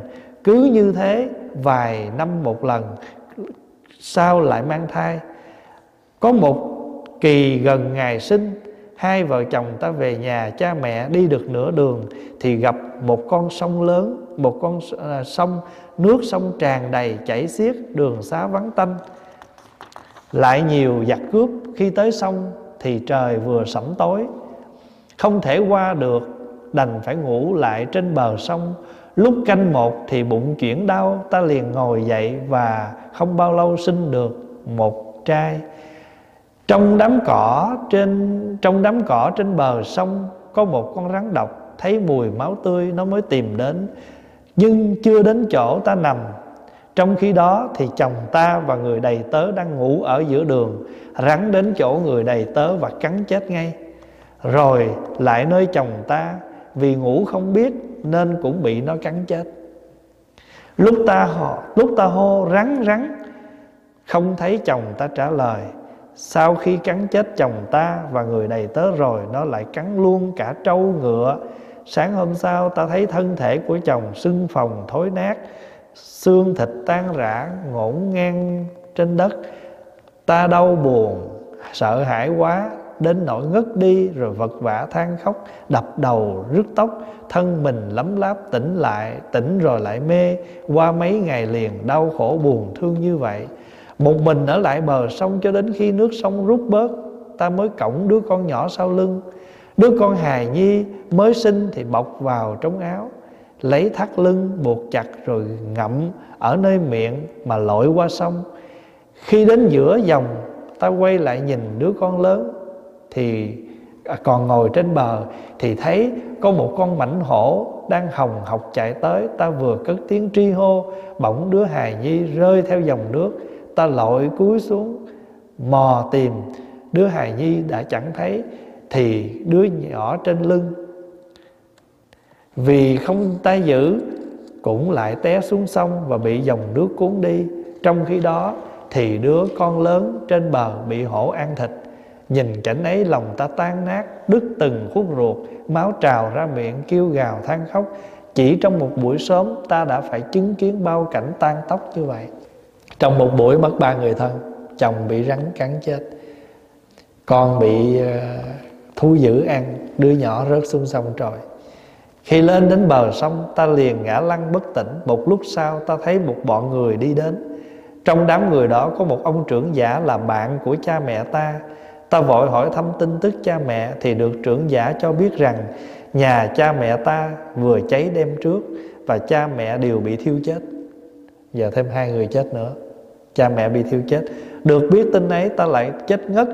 Speaker 1: Cứ như thế, vài năm một lần, sau lại mang thai. Có một kỳ gần ngày sinh, Hai vợ chồng ta về nhà cha mẹ đi được nửa đường, Thì gặp một con sông lớn. Một con à, sông, Nước sông tràn đầy chảy xiết, Đường xá vắng tanh. Lại nhiều giặc cướp, Khi tới sông thì trời vừa sẩm tối. Không thể qua được, Đành phải ngủ lại trên bờ sông. Lúc canh một thì bụng chuyển đau, Ta liền ngồi dậy Và không bao lâu sinh được một trai. Trong đám cỏ trên, trong đám cỏ trên bờ sông, có một con rắn độc, thấy mùi máu tươi, nó mới tìm đến nhưng chưa đến chỗ ta nằm. Trong khi đó thì chồng ta và người đầy tớ đang ngủ ở giữa đường, rắn đến chỗ người đầy tớ và cắn chết ngay. Rồi lại nơi chồng ta, vì ngủ không biết nên cũng bị nó cắn chết. Lúc ta họ lúc ta hô rắn rắn, không thấy chồng ta trả lời. Sau khi cắn chết chồng ta và người đầy tớ rồi, Nó lại cắn luôn cả trâu ngựa Sáng hôm sau, ta thấy thân thể của chồng sưng phồng, thối nát, xương thịt tan rã, ngổn ngang trên đất. Ta đau buồn, sợ hãi quá, đến nỗi ngất đi rồi vật vã than khóc, đập đầu, rứt tóc, thân mình lấm láp tỉnh lại, tỉnh rồi lại mê. Qua mấy ngày liền, đau khổ buồn thương như vậy. Một mình ở lại bờ sông cho đến khi nước sông rút bớt, ta mới cõng đứa con nhỏ sau lưng đứa con hài nhi mới sinh thì bọc vào trống áo, lấy thắt lưng buộc chặt rồi ngậm ở nơi miệng mà lội qua sông. Khi đến giữa dòng, ta quay lại nhìn đứa con lớn thì à, còn ngồi trên bờ thì thấy có một con mảnh hổ đang hồng học chạy tới. Ta vừa cất tiếng tri hô, bỗng đứa hài nhi rơi theo dòng nước. Ta lội cúi xuống mò tìm. Đứa hài nhi đã chẳng thấy thì đứa nhỏ trên lưng. Vì không tay giữ, cũng lại té xuống sông và bị dòng nước cuốn đi. Trong khi đó, thì đứa con lớn trên bờ bị hổ ăn thịt. Nhìn cảnh ấy, lòng ta tan nát, đứt từng khúc ruột, máu trào ra miệng kêu gào than khóc. Chỉ trong một buổi sớm, ta đã phải chứng kiến bao cảnh tan tóc như vậy. Trong một buổi mất ba người thân, chồng bị rắn cắn chết. Con bị ờ, thu giữ ăn, đứa nhỏ rớt xuống sông trồi. Khi lên đến bờ sông, ta liền ngã lăn bất tỉnh. Một lúc sau, ta thấy một bọn người đi đến. Trong đám người đó có một ông trưởng giả là bạn của cha mẹ ta. Ta vội hỏi thăm tin tức cha mẹ Thì được trưởng giả cho biết rằng, Nhà cha mẹ ta vừa cháy đêm trước Và cha mẹ đều bị thiêu chết. Giờ thêm hai người chết nữa. Cha mẹ bị thiêu chết. Được biết tin ấy, ta lại chết ngất,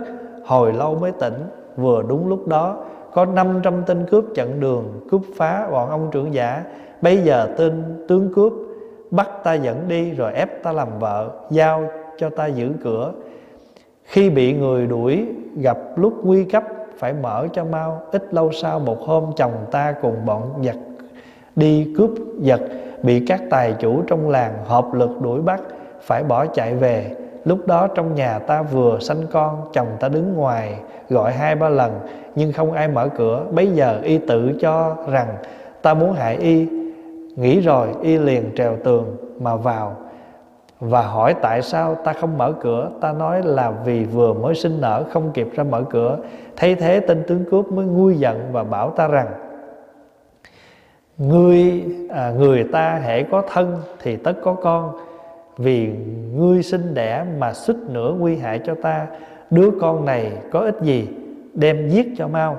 Speaker 1: Hồi lâu mới tỉnh. Vừa đúng lúc đó, Có 500 tên cướp chặn đường, Cướp phá bọn ông trưởng giả. Bây giờ tên tướng cướp Bắt ta dẫn đi rồi ép ta làm vợ, Giao cho ta giữ cửa. Khi bị người đuổi gặp lúc nguy cấp, Phải mở cho mau. Ít lâu sau, một hôm chồng ta cùng bọn giặc Đi cướp giật, Bị các tài chủ trong làng hợp lực đuổi bắt, Phải bỏ chạy về. Lúc đó trong nhà ta vừa sanh con Chồng ta đứng ngoài gọi hai ba lần Nhưng không ai mở cửa. Bây giờ y tự cho rằng Ta muốn hại y Nghĩ rồi y liền trèo tường mà vào. Và hỏi tại sao ta không mở cửa? Ta nói là vì vừa mới sinh nở không kịp ra mở cửa. Thay thế tên tướng cướp mới nguôi giận và bảo ta rằng người à, người ta hễ có thân thì tất có con. Vì ngươi sinh đẻ mà xích nữa nguy hại cho ta, Đứa con này có ích gì? Đem giết cho mau.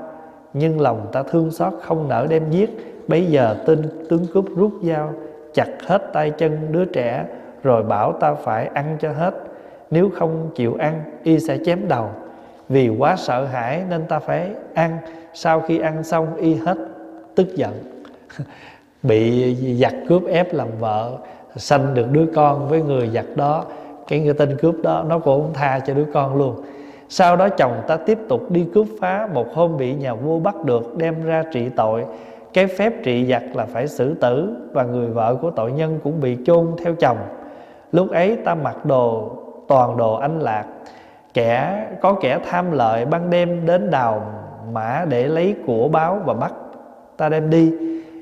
Speaker 1: Nhưng lòng ta thương xót không nỡ đem giết. Bây giờ tên tướng cướp rút dao, Chặt hết tay chân đứa trẻ, Rồi bảo ta phải ăn cho hết. Nếu không chịu ăn, Y sẽ chém đầu. Vì quá sợ hãi nên ta phải ăn. Sau khi ăn xong, Y hết tức giận. Bị giặc cướp ép làm vợ Sanh được đứa con với người giặc đó. Cái người tên cướp đó, Nó cũng không tha cho đứa con luôn. Sau đó chồng ta tiếp tục đi cướp phá Một hôm bị nhà vua bắt được, Đem ra trị tội. Cái phép trị giặc là phải xử tử và người vợ của tội nhân cũng bị chôn theo chồng. Lúc ấy ta mặc đồ, toàn đồ anh lạc. Kẻ, có kẻ tham lợi ban đêm đến đào mã để lấy của báo và bắt, ta đem đi.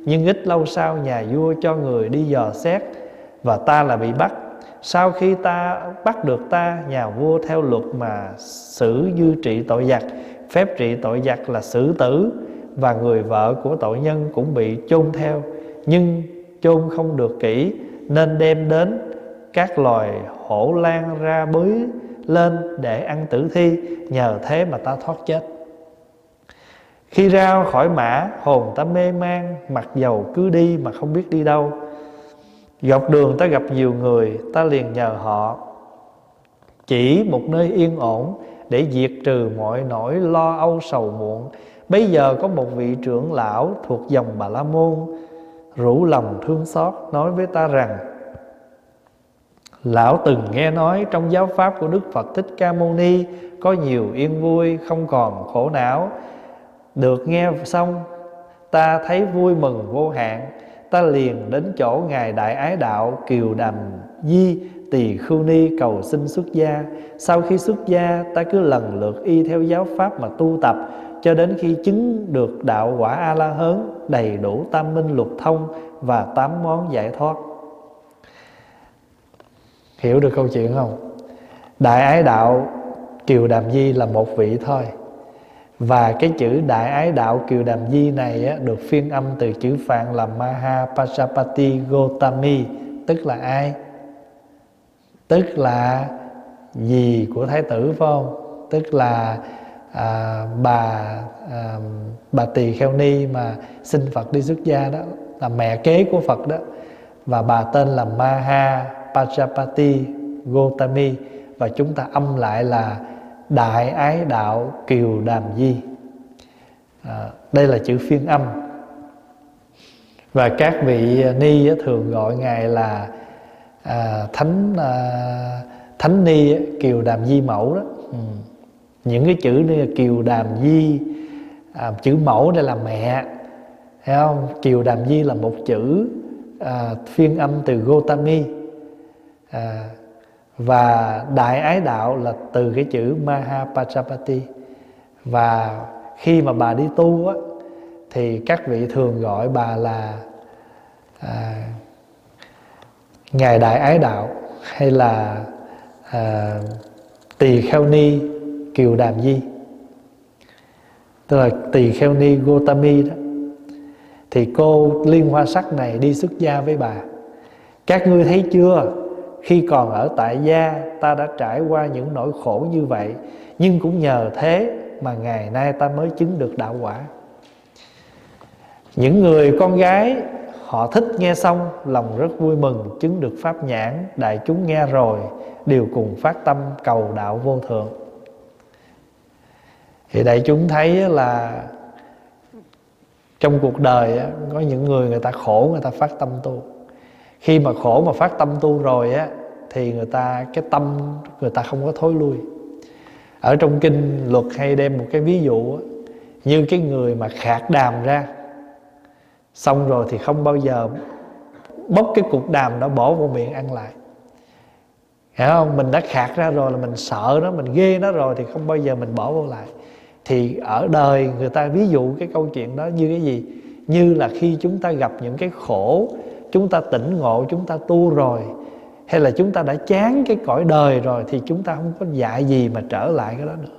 Speaker 1: Nhưng ít lâu sau, nhà vua cho người đi dò xét và ta là bị bắt. Sau khi ta bắt được ta, nhà vua theo luật mà xử dư trị tội giặc, phép trị tội giặc là xử tử, và người vợ của tội nhân cũng bị chôn theo. Nhưng chôn không được kỹ, nên đem đến các loài hổ lan ra bới lên để ăn tử thi, nhờ thế mà ta thoát chết. Khi ra khỏi mã, hồn ta mê man, mặc dầu cứ đi mà không biết đi đâu dọc đường ta gặp nhiều người, ta liền nhờ họ. Chỉ một nơi yên ổn để diệt trừ mọi nỗi lo âu sầu muộn. Bây giờ có một vị trưởng lão thuộc dòng Bà La Môn, Rủ lòng thương xót, nói với ta rằng, Lão từng nghe nói trong giáo pháp của Đức Phật Thích Ca Mâu Ni Có nhiều yên vui không còn khổ não. Được nghe xong, ta thấy vui mừng vô hạn. Ta liền đến chỗ Ngài Đại Ái Đạo Kiều Đàm Di Tỳ Khưu Ni cầu xin xuất gia. Sau khi xuất gia, ta cứ lần lượt y theo giáo pháp mà tu tập, cho đến khi chứng được đạo quả a la hớn đầy đủ tam minh luật thông và tám món giải thoát. Hiểu được câu chuyện không? Đại ái đạo kiều đàm di là một vị thôi và cái chữ đại ái đạo kiều đàm di này á, được phiên âm từ chữ phạn là maha pasapati gotami tức là ai? Tức là gì của thái tử phải không? Tức là à, bà à, bà tỳ kheo ni mà xin phật đi xuất gia đó là mẹ kế của phật đó. Và bà tên là maha pasapati gotami. Và chúng ta âm lại là đại ái đạo kiều đàm di. À, đây là chữ phiên âm. Và các vị ni thường gọi ngài là à, thánh à, thánh ni kiều đàm di mẫu đó. Ừ. những cái chữ như là kiều đàm di à, chữ mẫu đây là mẹ thấy không? Kiều đàm di là một chữ à, phiên âm từ gotami. À, và đại ái đạo là từ cái chữ Mahapajapati. Và khi mà bà đi tu á thì các vị thường gọi bà là à, ngài đại ái đạo hay là à, tỳ kheo ni kiều đàm di. Tức là tỳ kheo ni gotami đó. Thì cô liên hoa sắc này đi xuất gia với bà. Các ngươi thấy chưa? Khi còn ở tại gia, ta đã trải qua những nỗi khổ như vậy, nhưng cũng nhờ thế mà ngày nay ta mới chứng được đạo quả. Những người con gái, họ thích nghe xong, lòng rất vui mừng chứng được pháp nhãn, đại chúng nghe rồi, đều cùng phát tâm cầu đạo vô thượng. Thì đại chúng thấy là trong cuộc đời có những người người ta khổ, người ta phát tâm tu khi mà khổ mà phát tâm tu rồi á thì người ta cái tâm người ta không có thối lui. Ở trong kinh luật hay đem một cái ví dụ á, như cái người mà khạc đàm ra xong rồi thì không bao giờ bốc cái cục đàm đó bỏ vào miệng ăn lại. Hiểu không? Mình đã khạc ra rồi là mình sợ nó mình ghê nó rồi thì không bao giờ mình bỏ vô lại. Thì ở đời người ta ví dụ cái câu chuyện đó như cái gì? Như là khi chúng ta gặp những cái khổ chúng ta tỉnh ngộ, chúng ta tu rồi, hay là chúng ta đã chán cái cõi đời rồi thì chúng ta không có dạy gì mà trở lại cái đó nữa.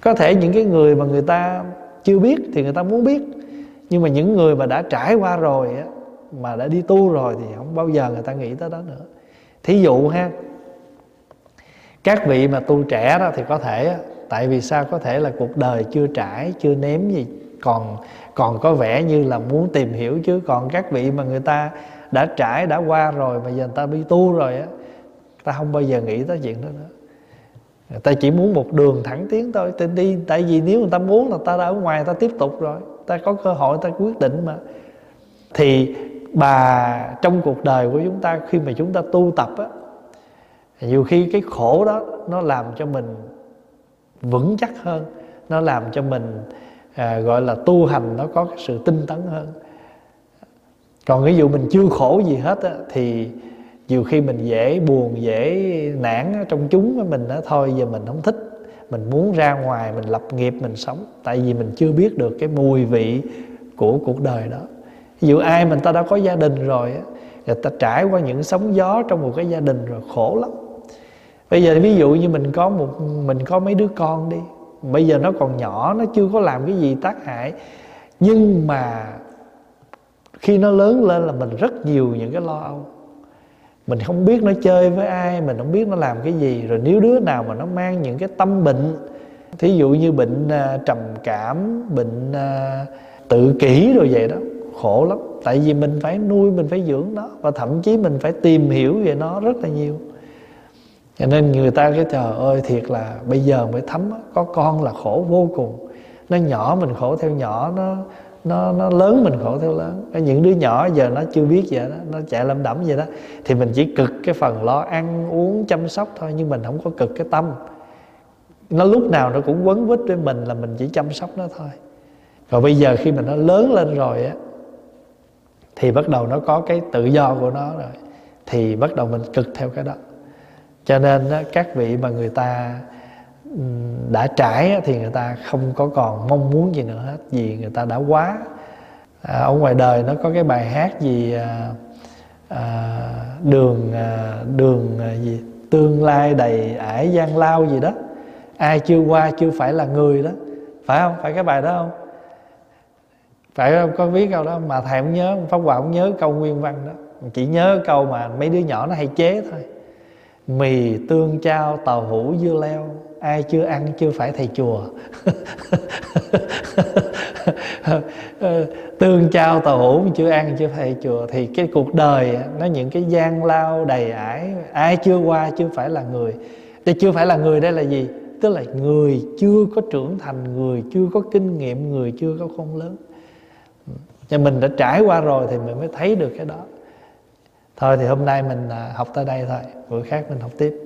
Speaker 1: Có thể những cái người mà người ta chưa biết thì người ta muốn biết, nhưng mà những người mà đã trải qua rồi á, mà đã đi tu rồi thì không bao giờ người ta nghĩ tới đó nữa. Thí dụ ha, các vị mà tu trẻ đó thì có thể tại vì sao? Có thể là cuộc đời chưa trải, chưa nếm gì, còn còn có vẻ như là muốn tìm hiểu chứ. Còn các vị mà người ta đã trải đã qua rồi mà giờ người ta đi tu rồi á ta không bao giờ nghĩ tới chuyện đó nữa. Người ta chỉ muốn một đường thẳng tiến thôi. Ta đi tại vì nếu người ta muốn là ta đã ở ngoài ta tiếp tục rồi. Ta có cơ hội ta quyết định mà. Thì bà trong cuộc đời của chúng ta khi mà chúng ta tu tập á nhiều khi cái khổ đó nó làm cho mình vững chắc hơn. Nó làm cho mình à, gọi là tu hành nó có cái sự tinh tấn hơn còn ví dụ mình chưa khổ gì hết á, thì nhiều khi mình dễ buồn dễ nản trong chúng mình đó thôi giờ mình không thích. Mình muốn ra ngoài mình lập nghiệp mình sống. Tại vì mình chưa biết được cái mùi vị của cuộc đời đó. Ví dụ ai mình ta đã có gia đình rồi á người ta trải qua những sóng gió trong một cái gia đình rồi khổ lắm. Bây giờ ví dụ như mình có một mình có mấy đứa con đi. Bây giờ nó còn nhỏ nó chưa có làm cái gì tác hại. Nhưng mà khi nó lớn lên là mình rất nhiều những cái lo âu. Mình không biết nó chơi với ai mình không biết nó làm cái gì rồi nếu đứa nào mà nó mang những cái tâm bệnh thí dụ như bệnh uh, trầm cảm bệnh uh, tự kỷ rồi vậy đó khổ lắm. Tại vì mình phải nuôi mình phải dưỡng nó và thậm chí mình phải tìm hiểu về nó rất là nhiều. Cho nên người ta cái trời ơi thiệt là bây giờ mới thấm có con là khổ vô cùng. Nó nhỏ mình khổ theo nhỏ nó nó nó lớn mình khổ theo lớn. Cái những đứa nhỏ giờ nó chưa biết vậy đó nó chạy lâm đẩm vậy đó thì mình chỉ cực cái phần lo ăn uống chăm sóc thôi nhưng mình không có cực cái tâm. Nó lúc nào nó cũng quấn quýt với mình là mình chỉ chăm sóc nó thôi. Còn bây giờ khi mà nó lớn lên rồi á thì bắt đầu nó có cái tự do của nó rồi thì bắt đầu mình cực theo cái đó. Cho nên á, các vị mà người ta đã trải thì người ta không có còn mong muốn gì nữa hết vì người ta đã quá. À, ở ngoài đời nó có cái bài hát gì à, à, đường à, đường à, gì tương lai đầy ải gian lao gì đó. Ai chưa qua chưa phải là người đó. Phải không? Phải cái bài đó không? Phải không? Có biết câu đó mà thầy không nhớ pháp hòa không nhớ câu nguyên văn đó. Chỉ nhớ câu mà mấy đứa nhỏ nó hay chế thôi. Mì tương chao tàu hũ dưa leo ai chưa ăn chưa phải thầy chùa. Tương trao tàu hủ chưa ăn chưa phải thầy chùa. Thì cái cuộc đời, nó những cái gian lao đầy ải. Ai chưa qua chưa phải là người. Thì chưa phải là người đây là gì? Tức là người chưa có trưởng thành, người chưa có kinh nghiệm, người chưa có khôn lớn. Cho mình đã trải qua rồi thì mình mới thấy được cái đó. Thôi thì hôm nay mình à, học tới đây thôi. Bữa khác mình học tiếp.